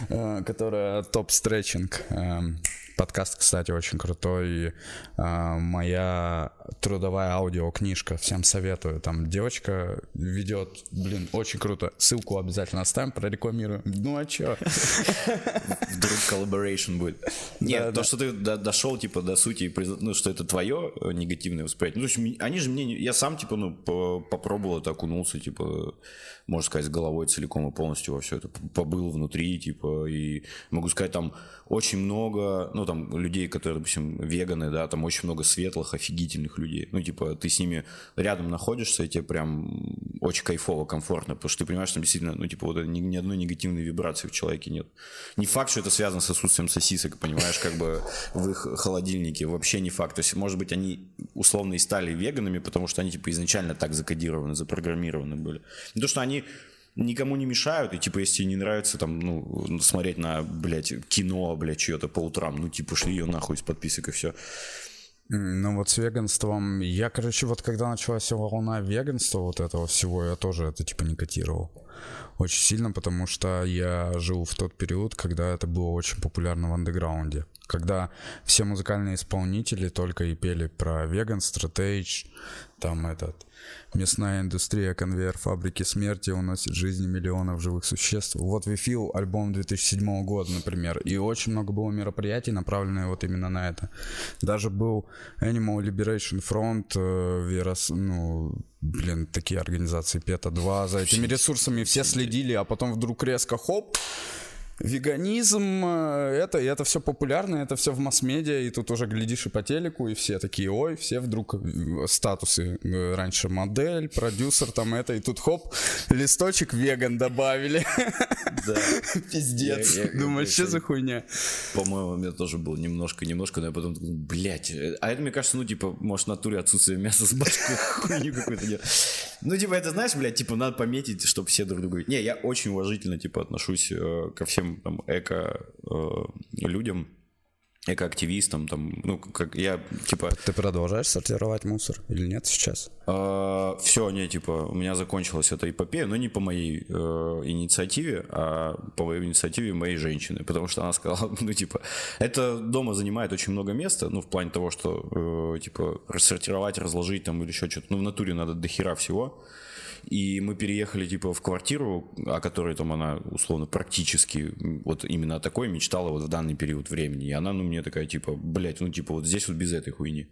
э, который топ стретчинг. Эм, Подкаст, кстати, очень крутой. Э, моя трудовая аудиокнижка. Всем советую. Там девочка ведет, блин, очень круто. Ссылку обязательно оставим, прорекламирую. Ну а чё? Вдруг collaboration будет. Нет, то, что ты до- дошел, типа, до сути, ну, что это твое э, негативное восприятие. Ну, то есть, они же мне, не- я сам, типа, ну, по- попробовал, это окунулся, типа, можно сказать, с головой целиком и полностью во все это. Побыл внутри, типа, и могу сказать, там очень много, ну, там, людей, которые, допустим, веганы, да, там очень много светлых, офигительных людей. Ну, типа, ты с ними рядом находишься, и тебе прям очень кайфово, комфортно, потому что ты понимаешь, что действительно, ну, типа, вот ни, ни одной негативной вибрации в человеке нет. Не факт, что это связано с отсутствием сосисок, понимаешь, как бы в их холодильнике, вообще не факт. То есть, может быть, они условно и стали веганами, потому что они, типа, изначально так закодированы, запрограммированы были. Не то, что они никому не мешают, и, типа, если не нравится, там, ну, смотреть на, блядь, кино, блядь, чье-то по утрам, ну, типа, шли ее нахуй из подписок и все. Ну вот с веганством, я, короче, вот когда началась волна веганства вот этого всего, я тоже это типа не котировал очень сильно, потому что я жил в тот период, когда это было очень популярно в андеграунде. Когда все музыкальные исполнители только и пели про веган, стратейдж, там этот Мясная индустрия, конвейер фабрики смерти уносит жизни миллионов живых существ. Вот We Feel, альбом 2007 года, например. И очень много было мероприятий, направленных вот именно на это. Даже был Animal Liberation Front, э, Верос, ну, блин, такие организации ПЕТА-2. За этими ресурсами все следили, а потом вдруг резко хоп, веганизм, э, это, это все популярно, это все в масс-медиа, и тут уже глядишь и по телеку, и все такие, ой, все вдруг э, статусы, э, раньше модель, продюсер, там это, и тут хоп, листочек веган добавили. Да. Пиздец. Думаю, что за хуйня? По-моему, у меня тоже было немножко-немножко, но я потом, блядь, а это, мне кажется, ну, типа, может, в натуре отсутствие мяса с башкой хуйню какую-то делать. Ну, типа, это, знаешь, блядь, типа, надо пометить, чтобы все друг друга... Не, я очень уважительно, типа, отношусь ко всем всем там эко-людям, э, экоактивистам, там, ну, как я, типа... Ты продолжаешь сортировать мусор или нет сейчас? Э, все, не, типа, у меня закончилась эта эпопея, но не по моей э, инициативе, а по инициативе моей женщины, потому что она сказала, ну, типа, это дома занимает очень много места, ну, в плане того, что, э, типа, рассортировать, разложить там или еще что-то, ну, в натуре надо до хера всего, и мы переехали, типа, в квартиру, о которой там она, условно, практически вот именно такой мечтала вот в данный период времени. И она, ну, мне такая, типа, блядь, ну, типа, вот здесь вот без этой хуйни.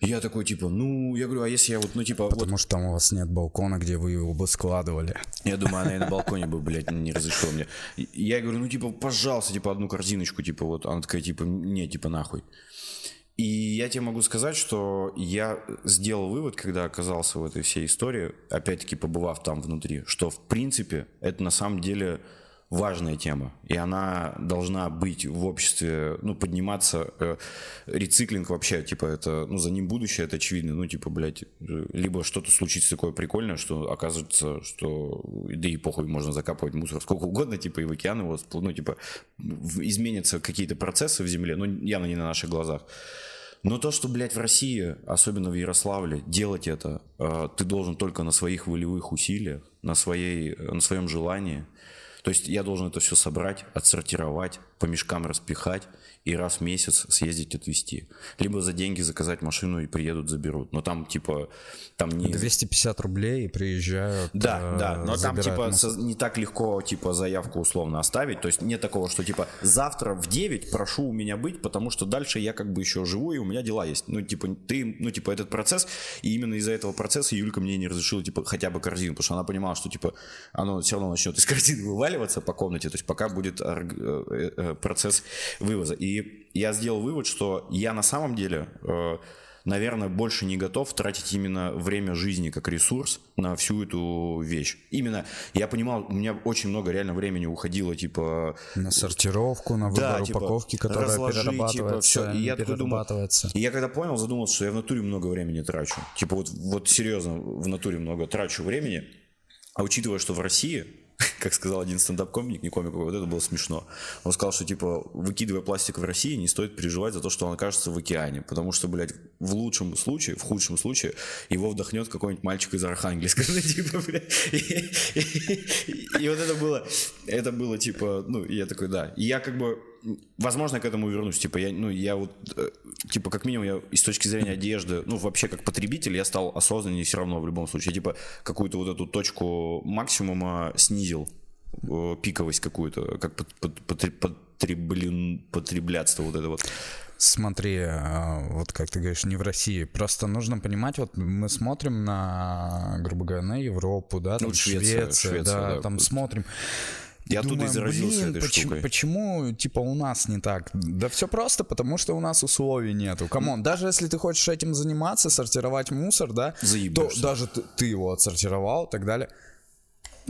я такой, типа, ну, я говорю, а если я вот, ну, типа... Потому вот... что там у вас нет балкона, где вы его бы складывали. Я думаю, она и на балконе бы, блядь, не разрешила мне. Я говорю, ну, типа, пожалуйста, типа, одну корзиночку, типа, вот. Она такая, типа, не, типа, нахуй. И я тебе могу сказать, что я сделал вывод, когда оказался в этой всей истории, опять-таки побывав там внутри, что в принципе это на самом деле важная тема, и она должна быть в обществе, ну, подниматься, э, рециклинг вообще, типа, это, ну, за ним будущее, это очевидно, ну, типа, блядь, либо что-то случится такое прикольное, что оказывается, что, да и похуй, можно закапывать мусор сколько угодно, типа, и в океан его, ну, типа, изменятся какие-то процессы в земле, но явно не на наших глазах. Но то, что, блядь, в России, особенно в Ярославле, делать это, э, ты должен только на своих волевых усилиях, на, своей, на своем желании. То есть я должен это все собрать, отсортировать, по мешкам распихать и раз в месяц съездить отвезти. Либо за деньги заказать машину и приедут, заберут. Но там типа там не... 250 рублей и приезжают. Да, э, да, но там типа со, не так легко типа заявку условно оставить. То есть нет такого, что типа завтра в 9 прошу у меня быть, потому что дальше я как бы еще живу и у меня дела есть. Ну типа ты, ну типа этот процесс, и именно из-за этого процесса Юлька мне не разрешила типа хотя бы корзину, потому что она понимала, что типа оно все равно начнет из корзины вываливаться по комнате, то есть пока будет э, э, процесс вывоза. И и я сделал вывод, что я на самом деле, э, наверное, больше не готов тратить именно время жизни как ресурс на всю эту вещь. Именно, я понимал, у меня очень много реально времени уходило, типа... На сортировку, на выбор да, типа, упаковки, которая разложить, перерабатывается, типа, все. И я перерабатывается. Думал, и я когда понял, задумался, что я в натуре много времени трачу. Типа вот, вот серьезно, в натуре много трачу времени. А учитывая, что в России как сказал один стендап-комик, не комик, вот это было смешно. Он сказал, что, типа, выкидывая пластик в России, не стоит переживать за то, что он окажется в океане, потому что, блядь, в лучшем случае, в худшем случае, его вдохнет какой-нибудь мальчик из Архангельска, ну, типа, блядь. И вот это было, это было, типа, ну, я такой, да. И я как бы возможно, к этому вернусь. Типа, я, ну, я вот, э, типа, как минимум, я и с точки зрения одежды, ну, вообще, как потребитель, я стал осознаннее все равно в любом случае. Я, типа, какую-то вот эту точку максимума снизил, э, пиковость какую-то, как под, под, потреблен, потреблятство вот это вот. Смотри, э, вот как ты говоришь, не в России. Просто нужно понимать, вот мы смотрим на, грубо говоря, на Европу, да, там ну, Швеция, Швеция, Швеция да, да, там смотрим. Я оттуда и заразился блин, этой почему, штукой. Почему, типа, у нас не так? Да все просто, потому что у нас условий нету. Come on, даже если ты хочешь этим заниматься, сортировать мусор, да, то даже ты, ты его отсортировал и так далее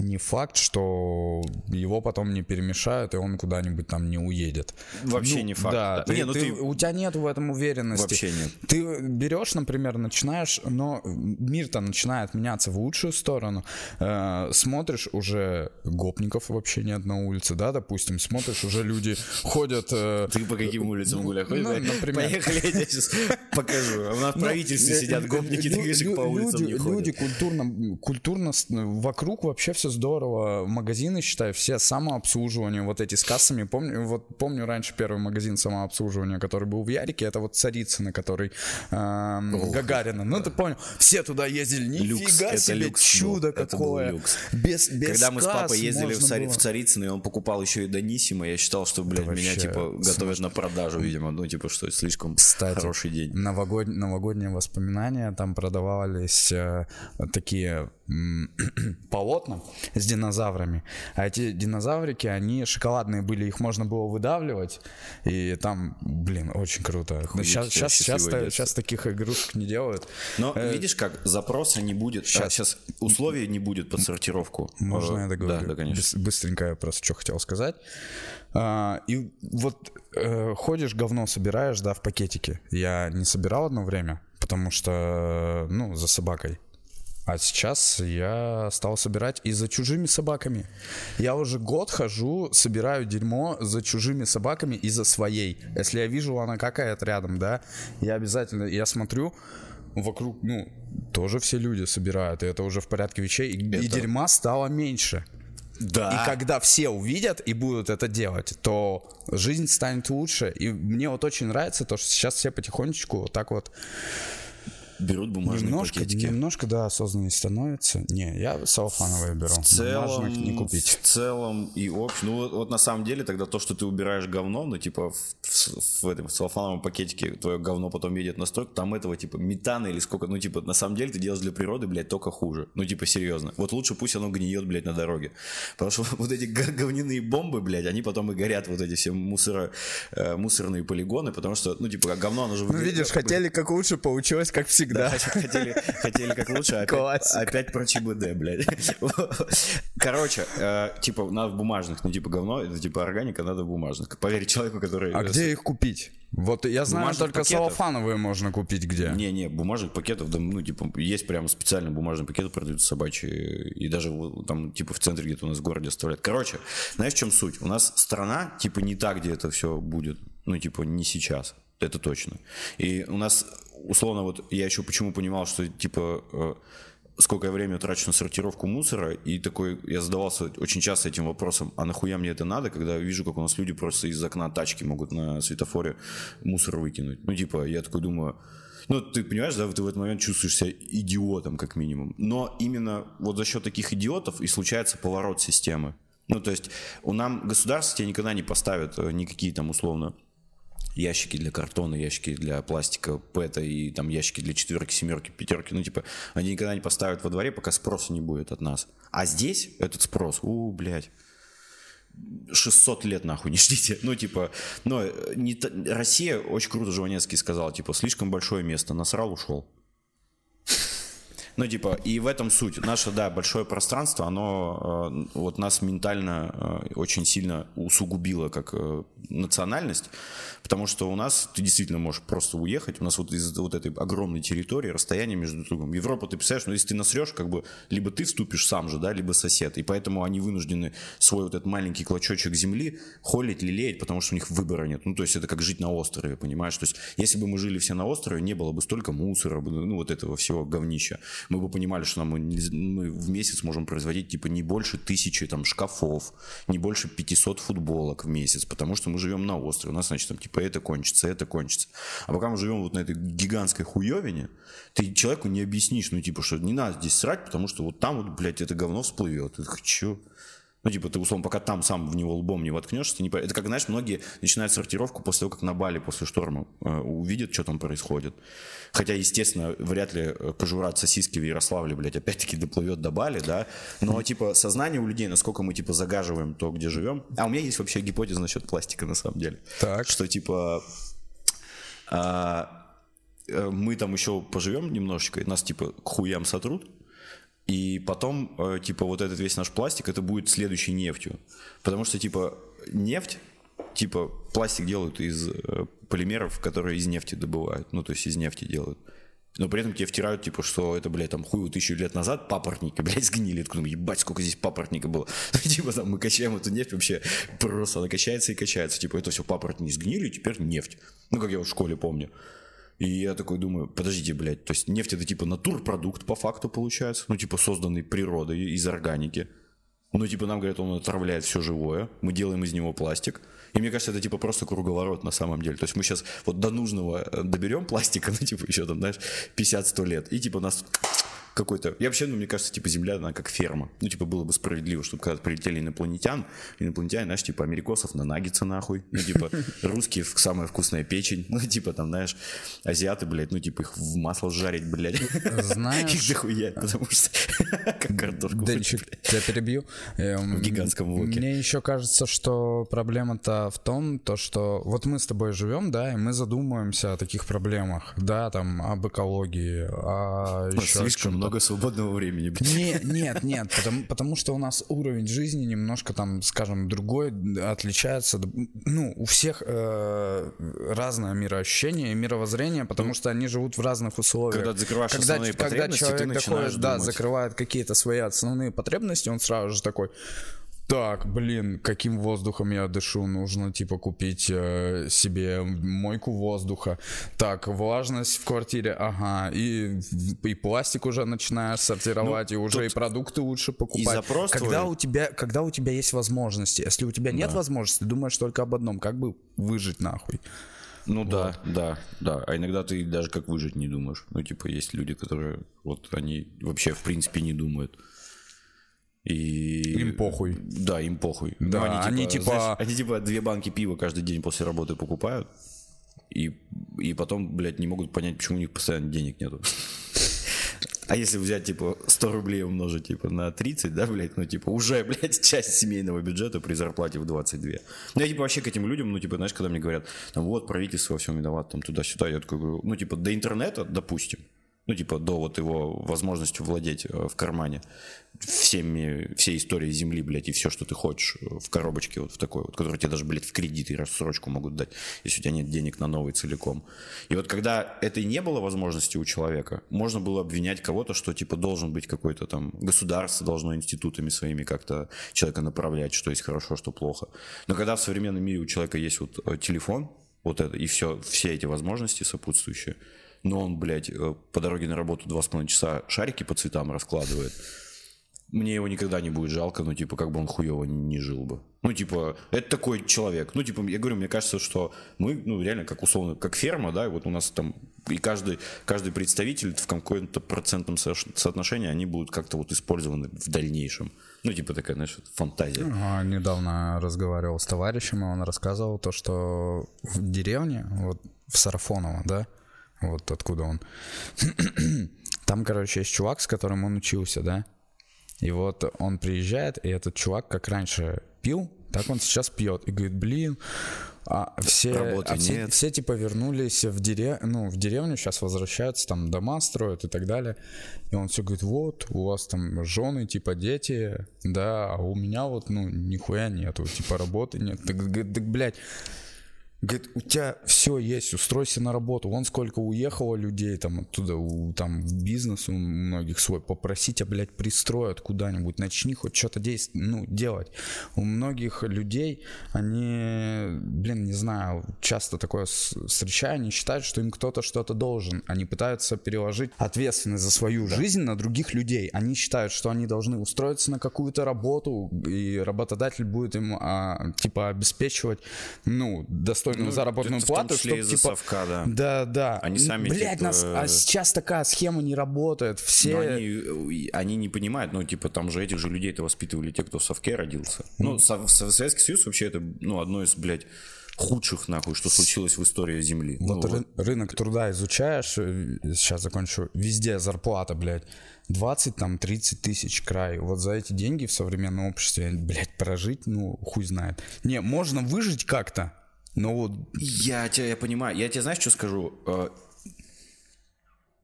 не факт, что его потом не перемешают, и он куда-нибудь там не уедет. Вообще Ну, не факт. Да, да. ты- Не, ну ты- ты у тебя нет в этом уверенности. вообще нет. Ты берешь, например, начинаешь, но мир-то начинает меняться в лучшую сторону. Э, смотришь, уже гопников вообще нет на улице, да, допустим, смотришь, уже люди ходят... э, Ты по каким улицам гуляешь? ну, например. Поехали, я сейчас покажу. У нас в Ну, правительстве сидят гопники, ты по улицам не ходят. Люди культурно, культурно, вокруг вообще все здорово. Магазины, считай, все самообслуживание, вот эти с кассами. Помню, вот помню раньше первый магазин самообслуживания, который был в Ярике, это вот Царицыно, который эм, Гагарина. Ну, ты понял, все туда ездили, Люкс, нифига это себе, люкс чудо был, это был какое. люкс. Без, без Когда мы с папой ездили в, Цари- в Царицыно, и он покупал еще и Даниссимо, я считал, что, блядь, меня, вообще типа, готовят на продажу, видимо. Ну, типа, что слишком Кстати, хороший день. Новогод... новогодние воспоминания, там продавались э, такие полотна с динозаврами. А эти динозаврики, они шоколадные были, их можно было выдавливать. И там, блин, очень круто. Охуеть, сейчас, сейчас, сейчас, сейчас таких игрушек не делают. Но Э, видишь, как запроса не будет. Сейчас, сейчас условий не будет под сортировку. Можно Э, я договорю? Да, да, конечно. Быс- быстренько я просто что хотел сказать. А, и вот э, ходишь, говно собираешь, да, в пакетике. Я не собирал одно время, потому что, ну, за собакой. А сейчас я стал собирать и за чужими собаками. Я уже год хожу, собираю дерьмо за чужими собаками и за своей. Если я вижу, она какая-то рядом, да, я обязательно, я смотрю, вокруг, ну, тоже все люди собирают, и это уже в порядке вещей, и, и Это- дерьма стало меньше. Да. И когда все увидят и будут это делать, то жизнь станет лучше. И мне вот очень нравится то, что сейчас все потихонечку вот так вот Берут бумажные немножко, пакетики. немножко, да, осознаннее становится. Не, я салфановые беру. В целом, Бумажных не купить. в целом и общем, ну вот, вот на самом деле тогда то, что ты убираешь говно, ну типа в, в- в этом в целлофановом пакетике твое говно потом едет на стройку, там этого типа метана или сколько, ну типа на самом деле ты делаешь для природы, блядь, только хуже. Ну типа серьезно. Вот лучше пусть оно гниет, блядь, на дороге. Потому что вот эти говняные бомбы, блядь, они потом и горят, вот эти все мусоро, э, мусорные полигоны, потому что, ну типа говно, оно же... Ну, видишь, хотели как лучше, получилось как всегда. Да, хотели, хотели как лучше, а опять, про ЧБД, блядь. Короче, э, типа, надо в бумажных, ну, типа, говно, это типа органика, надо в бумажных. Поверь человеку, который... А где их купить? Вот я знаю, Бумажных только пакетов. салфановые можно купить где. Не-не, бумажных пакетов, да, ну, типа, есть прям специально бумажные пакеты продаются собачьи, и даже вот там, типа, в центре где-то у нас в городе оставляют. Короче, знаешь, в чем суть? У нас страна, типа, не та, где это все будет, ну, типа, не сейчас, это точно. И у нас, условно, вот я еще почему понимал, что, типа, э, сколько я времени трачу на сортировку мусора, и такой, я задавался очень часто этим вопросом, а нахуя мне это надо, когда вижу, как у нас люди просто из окна тачки могут на светофоре мусор выкинуть. Ну, типа, я такой думаю, ну, ты понимаешь, да, ты в этот момент чувствуешь себя идиотом, как минимум. Но именно вот за счет таких идиотов и случается поворот системы. Ну, то есть, у нам государство тебе никогда не поставит э, никакие там условно ящики для картона, ящики для пластика, пэта и там ящики для четверки, семерки, пятерки. Ну, типа, они никогда не поставят во дворе, пока спроса не будет от нас. А здесь этот спрос, у, блядь, 600 лет нахуй не ждите. Ну, типа, но не та- Россия, очень круто Жванецкий сказал, типа, слишком большое место, насрал, ушел. Ну, типа, и в этом суть. Наше, да, большое пространство, оно э, вот нас ментально э, очень сильно усугубило как э, национальность, потому что у нас ты действительно можешь просто уехать, у нас вот из вот этой огромной территории расстояние между друг другом. Европа, ты представляешь, ну, если ты насрешь, как бы, либо ты вступишь сам же, да, либо сосед, и поэтому они вынуждены свой вот этот маленький клочочек земли холить, лелеять, потому что у них выбора нет. Ну, то есть это как жить на острове, понимаешь? То есть если бы мы жили все на острове, не было бы столько мусора, ну, вот этого всего говнища. Мы бы понимали, что нам мы в месяц можем производить, типа, не больше тысячи там шкафов, не больше 500 футболок в месяц, потому что мы живем на острове. У нас, значит, там, типа, это кончится, это кончится. А пока мы живем вот на этой гигантской хуевине, ты человеку не объяснишь, ну, типа, что не надо здесь срать, потому что вот там вот, блядь, это говно всплывет. Ты такой, чё? Ну, типа, ты, условно, пока там сам в него лбом не воткнешься, не... Это как, знаешь, многие начинают сортировку после того, как на Бали после шторма э, увидят, что там происходит. Хотя, естественно, вряд ли э, кожура от сосиски в Ярославле, блядь, опять-таки доплывет до Бали, да. Но, типа, сознание у людей, насколько мы, типа, загаживаем то, где живем. А у меня есть вообще гипотеза насчет пластика, на самом деле. Так. Что, типа, а, э, мы там еще поживем немножечко, и нас, типа, к хуям сотрут, И потом, э, типа, вот этот весь наш пластик, это будет следующей нефтью. Потому что, типа, нефть, типа, пластик делают из э, полимеров, которые из нефти добывают. Ну, то есть из нефти делают. Но при этом тебе втирают, типа, что это, блядь, там хуй тысячу лет назад папоротники, блядь, сгнили. Откуда, ебать, сколько здесь папоротника было. типа, там, мы качаем эту нефть вообще просто, она качается и качается. Типа, это все папоротники сгнили, теперь нефть. Ну, как я в школе помню. И я такой думаю, подождите, блядь, то есть нефть это типа натурпродукт по факту получается, ну типа созданный природой из органики. Ну типа нам говорят, он отравляет все живое, мы делаем из него пластик. И мне кажется, это типа просто круговорот на самом деле. То есть мы сейчас вот до нужного э, доберем пластика, ну типа еще там, знаешь, 50-100 лет, и типа нас какой-то... Я вообще, ну, мне кажется, типа, Земля, она как ферма. Ну, типа, было бы справедливо, чтобы когда прилетели инопланетян, инопланетяне, знаешь, типа, америкосов на наггетсы нахуй, ну, типа, русские самая вкусная печень, ну, типа, там, знаешь, азиаты, блядь, ну, типа, их в масло жарить, блядь. Знаешь... Их дохуя, потому что как картошку. Да, тебя перебью. Эм, в гигантском воке. Мне еще кажется, что проблема-то в том, то, что вот мы с тобой живем, да, и мы задумываемся о таких проблемах, да, там, об экологии, о еще Слишком много свободного времени. Не, нет, нет, потому, потому что у нас уровень жизни немножко там, скажем, другой, отличается. Ну, у всех э, разное мироощущение и мировоззрение, потому ну, что они живут в разных условиях. Когда закрываешь когда, основные когда потребности, человек ты начинаешь доходит, да, закрывает какие-то свои основные потребности, он сразу же такой, так, блин, каким воздухом я дышу? Нужно, типа, купить э, себе мойку воздуха. Так, влажность в квартире, ага. И, и пластик уже начинаешь сортировать, ну, и уже и продукты лучше покупать. И запрос когда твой... у тебя, когда у тебя есть возможности. Если у тебя нет да. возможности, ты думаешь только об одном, как бы выжить нахуй. Ну вот. да, да, да. А иногда ты даже как выжить не думаешь. Ну, типа, есть люди, которые вот они вообще в принципе не думают. И... Им похуй. Да, им похуй. Да, ну, они, типа, они типа... Знаешь, они типа две банки пива каждый день после работы покупают. И, и потом, блядь, не могут понять, почему у них постоянно денег нету. А если взять, типа, 100 рублей умножить, типа, на 30, да, блядь, ну, типа, уже, блядь, часть семейного бюджета при зарплате в 22. Ну, я, типа, вообще к этим людям, ну, типа, знаешь, когда мне говорят, там, вот, правительство во всем виноват, там, туда-сюда, я такой говорю, ну, типа, до интернета, допустим, ну, типа, до вот его возможности владеть э, в кармане всеми, всей историей Земли, блядь, и все, что ты хочешь э, в коробочке вот в такой вот, который тебе даже, блядь, в кредит и рассрочку могут дать, если у тебя нет денег на новый целиком. И вот когда это и не было возможности у человека, можно было обвинять кого-то, что, типа, должен быть какой-то там, государство должно институтами своими как-то человека направлять, что есть хорошо, что плохо. Но когда в современном мире у человека есть вот э, телефон, вот это, и все, все эти возможности сопутствующие, но он, блядь, э, по дороге на работу два с половиной часа шарики по цветам раскладывает. Мне его никогда не будет жалко, ну, типа, как бы он хуево не жил бы. Ну, типа, это такой человек. Ну, типа, я говорю, мне кажется, что мы, ну, реально, как условно, как ферма, да, и вот у нас там, и каждый, каждый представитель в каком-то процентном соотношении, они будут как-то вот использованы в дальнейшем. Ну, типа такая, знаешь, фантазия. Недавно разговаривал с товарищем, и он рассказывал то, что в деревне, вот в Сарафоново, да, вот откуда он. Там, короче, есть чувак, с которым он учился, да. И вот он приезжает, и этот чувак, как раньше пил, так он сейчас пьет. И говорит, блин, а все, а все, нет. все типа вернулись в, дерев... ну, в деревню, сейчас возвращаются, там дома строят и так далее. И он все говорит, вот, у вас там жены, типа дети, да, а у меня вот, ну, нихуя нету, типа работы нет. Так, так блядь, Говорит, у тебя все есть, устройся на работу. Вон сколько уехало людей там оттуда, у, там бизнес у многих свой. Попроси тебя, блядь, пристроят куда-нибудь. Начни хоть что-то действовать, ну, делать. У многих людей, они, блин, не знаю, часто такое встречаю, они считают, что им кто-то что-то должен. Они пытаются переложить ответственность за свою да. жизнь на других людей. Они считают, что они должны устроиться на какую-то работу, и работодатель будет им, а, типа, обеспечивать, ну, достойно достойную ну, заработную плату, чтобы типа совка, да. Да, да. Они сами Блять, типа... нас, а сейчас такая схема не работает. Все. Но они, они не понимают, ну типа там же этих же людей-то воспитывали те, кто в совке родился. Ну, mm. Советский Союз вообще это ну одно из, блядь, худших, нахуй, что случилось в истории Земли. Вот, ну, ры- вот. рынок труда изучаешь, э, сейчас закончу, везде зарплата, блядь, 20, там, 30 тысяч край. Вот за эти деньги в современном обществе, блядь, прожить, ну, хуй знает. Не, можно выжить как-то, ну вот... Я тебя я понимаю. Я тебе знаешь, что скажу? Э,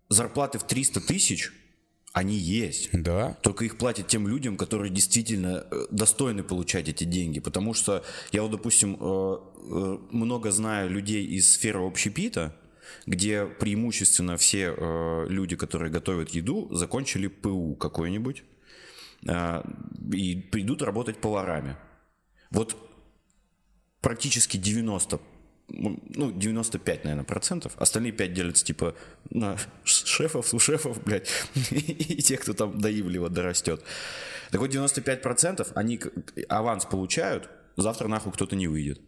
зарплаты в 300 тысяч, Они есть. Да. Только их платят тем людям, которые действительно э, достойны получать эти деньги. Потому что я вот, допустим, э, много знаю людей из сферы общепита, где преимущественно все люди, которые готовят еду, закончили ПУ какой-нибудь и придут работать поварами. Вот практически 90 ну, 95, наверное, процентов. Остальные 5 делятся, типа, на шефов, у шефов, блядь, и тех, кто там доивливо дорастет. Так вот, 95 процентов, они аванс получают, завтра нахуй кто-то не выйдет.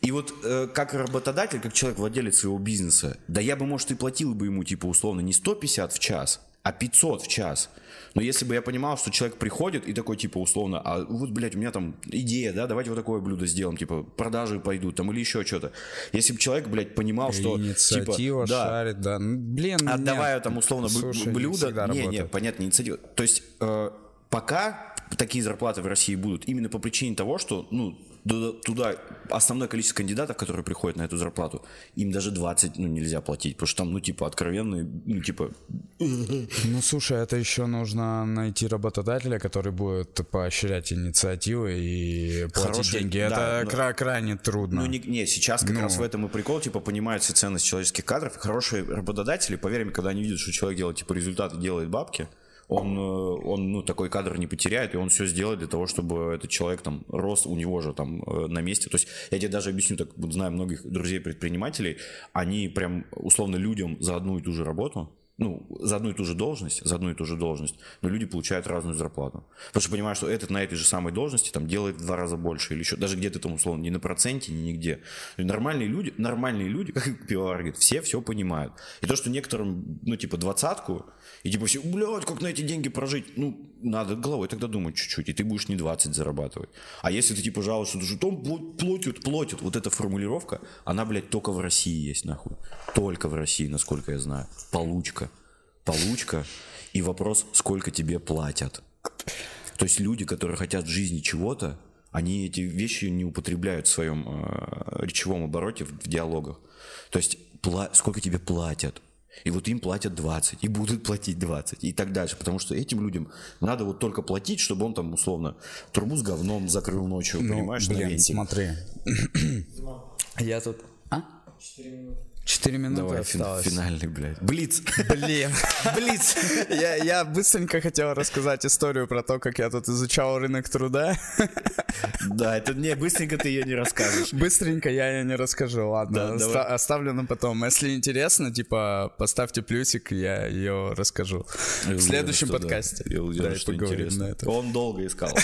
И вот э, как работодатель, как человек, владелец своего бизнеса, да я бы, может, и платил бы ему, типа, условно, не 150 в час, а 500 в час. Но если бы я понимал, что человек приходит и такой, типа, условно, а вот, блядь, у меня там идея, да, давайте вот такое блюдо сделаем, типа, продажи пойдут там или еще что-то. Если бы человек, блядь, понимал, что... Инициатива типа, шарит, да. Ну, блин, Отдавая нет. там, условно, Слушай, блюдо... Не, не, не, понятно, инициатива. То есть э, пока такие зарплаты в России будут именно по причине того, что, ну, туда основное количество кандидатов, которые приходят на эту зарплату, им даже 20 ну, нельзя платить, потому что там, ну, типа, откровенные, ну, типа... Ну, слушай, это еще нужно найти работодателя, который будет поощрять инициативы и платить Хороший, деньги. Да, это но... крайне трудно. Ну, не, не сейчас как ну... раз в этом и прикол, типа, понимается ценность человеческих кадров. Хорошие работодатели, поверь мне, когда они видят, что человек делает, типа, результаты, делает бабки, он, э, он ну, такой кадр не потеряет, и он все сделает для того, чтобы этот человек там рос у него же там э, на месте. То есть я тебе даже объясню, так знаю многих друзей-предпринимателей, они прям условно людям за одну и ту же работу ну, за одну и ту же должность, за одну и ту же должность, но люди получают разную зарплату. Потому что понимаешь, что этот на этой же самой должности там делает в два раза больше или еще, даже где-то там условно не на проценте, ни нигде. Нормальные люди, нормальные люди, как пивовар говорит, все все понимают. И то, что некоторым, ну, типа, двадцатку, и типа все, блядь, как на эти деньги прожить? Ну, надо головой тогда думать чуть-чуть, и ты будешь не 20 зарабатывать. А если ты типа жалуешься, что там платят, платят, вот эта формулировка, она, блядь, только в России есть, нахуй. Только в России, насколько я знаю. Получка. Получка. И вопрос, сколько тебе платят. То есть люди, которые хотят в жизни чего-то, они эти вещи не употребляют в своем э, речевом обороте, в, в диалогах. То есть, пла- сколько тебе платят, и вот им платят 20, и будут платить 20, и так дальше. Потому что этим людям надо вот только платить, чтобы он там, условно, трубу с говном закрыл ночью, ну, понимаешь, блин, на смотри. Я тут... А? 4 минуты. Четыре минуты Давай, осталось. финальный, блядь. Блиц. Блин. Блиц. Я, я быстренько хотел рассказать историю про то, как я тут изучал рынок труда. Да, это не быстренько ты ее не расскажешь. Быстренько я ее не расскажу, ладно. Да, Оста- оставлю на потом. Если интересно, типа, поставьте плюсик, я ее расскажу. Я в следующем уверен, подкасте. Да. Я уверен, да, что интересно. На это. Он долго искал,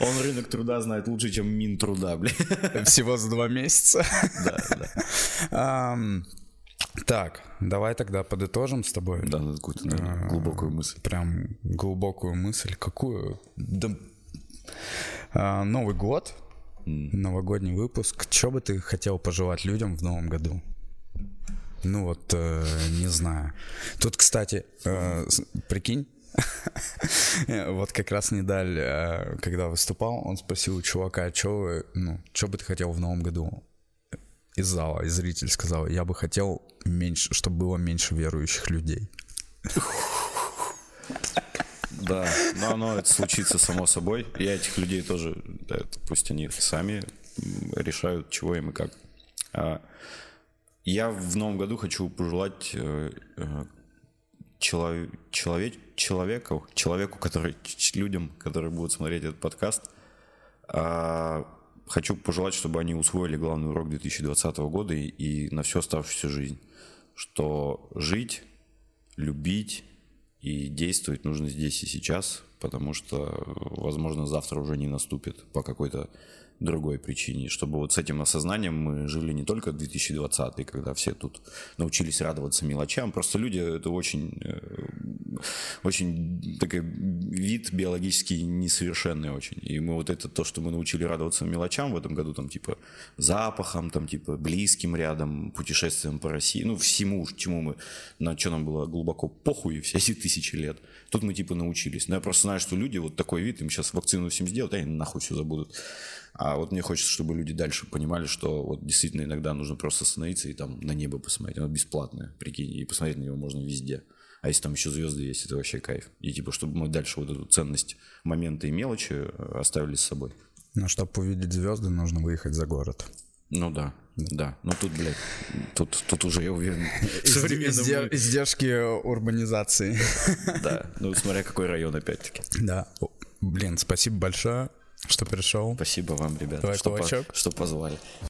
Он рынок труда знает лучше, чем мин труда, блядь. Всего за два месяца. Да, да. Так, давай тогда подытожим с тобой. Да, какую-то а, глубокую мысль. Прям глубокую мысль. Какую? Да, а, Новый год, mm. новогодний выпуск. Что бы ты хотел пожелать людям в новом году? Ну вот, э, не знаю. Тут, кстати, э, прикинь, вот как раз Недаль, э, когда выступал, он спросил у чувака, что ну, бы ты хотел в новом году? Из зала, и зритель сказал, я бы хотел меньше, чтобы было меньше верующих людей. Да, но оно это случится само собой. Я этих людей тоже, да, пусть они сами решают, чего им и как. А, я в новом году хочу пожелать э, э, человек, человек, человеку, человеку, который людям, которые будут смотреть этот подкаст, а, хочу пожелать, чтобы они усвоили главный урок 2020 года и, и на всю оставшуюся жизнь. Что жить, любить и действовать нужно здесь и сейчас, потому что, возможно, завтра уже не наступит по какой-то другой причине, чтобы вот с этим осознанием мы жили не только 2020, когда все тут научились радоваться мелочам, просто люди это очень, э, очень такой вид биологически несовершенный очень, и мы вот это то, что мы научили радоваться мелочам в этом году, там типа запахом, там типа близким рядом, путешествием по России, ну всему, чему мы, на что нам было глубоко похуй все эти тысячи лет, тут мы типа научились, но я просто знаю, что люди вот такой вид, им сейчас вакцину всем сделают, они нахуй все забудут. А вот мне хочется, чтобы люди дальше понимали, что вот действительно иногда нужно просто остановиться и там на небо посмотреть. Оно бесплатное, прикинь, и посмотреть на него можно везде. А если там еще звезды есть, это вообще кайф. И типа, чтобы мы дальше вот эту ценность моменты и мелочи э, оставили с собой. Но чтобы увидеть звезды, нужно выехать за город. Ну да, да. Ну тут, блядь, тут, тут уже, я уверен, Изде- Издержки урбанизации. Да, ну смотря какой район опять-таки. Да. Блин, спасибо большое, что пришел. Спасибо вам, ребята, Давай что, по- что позвали.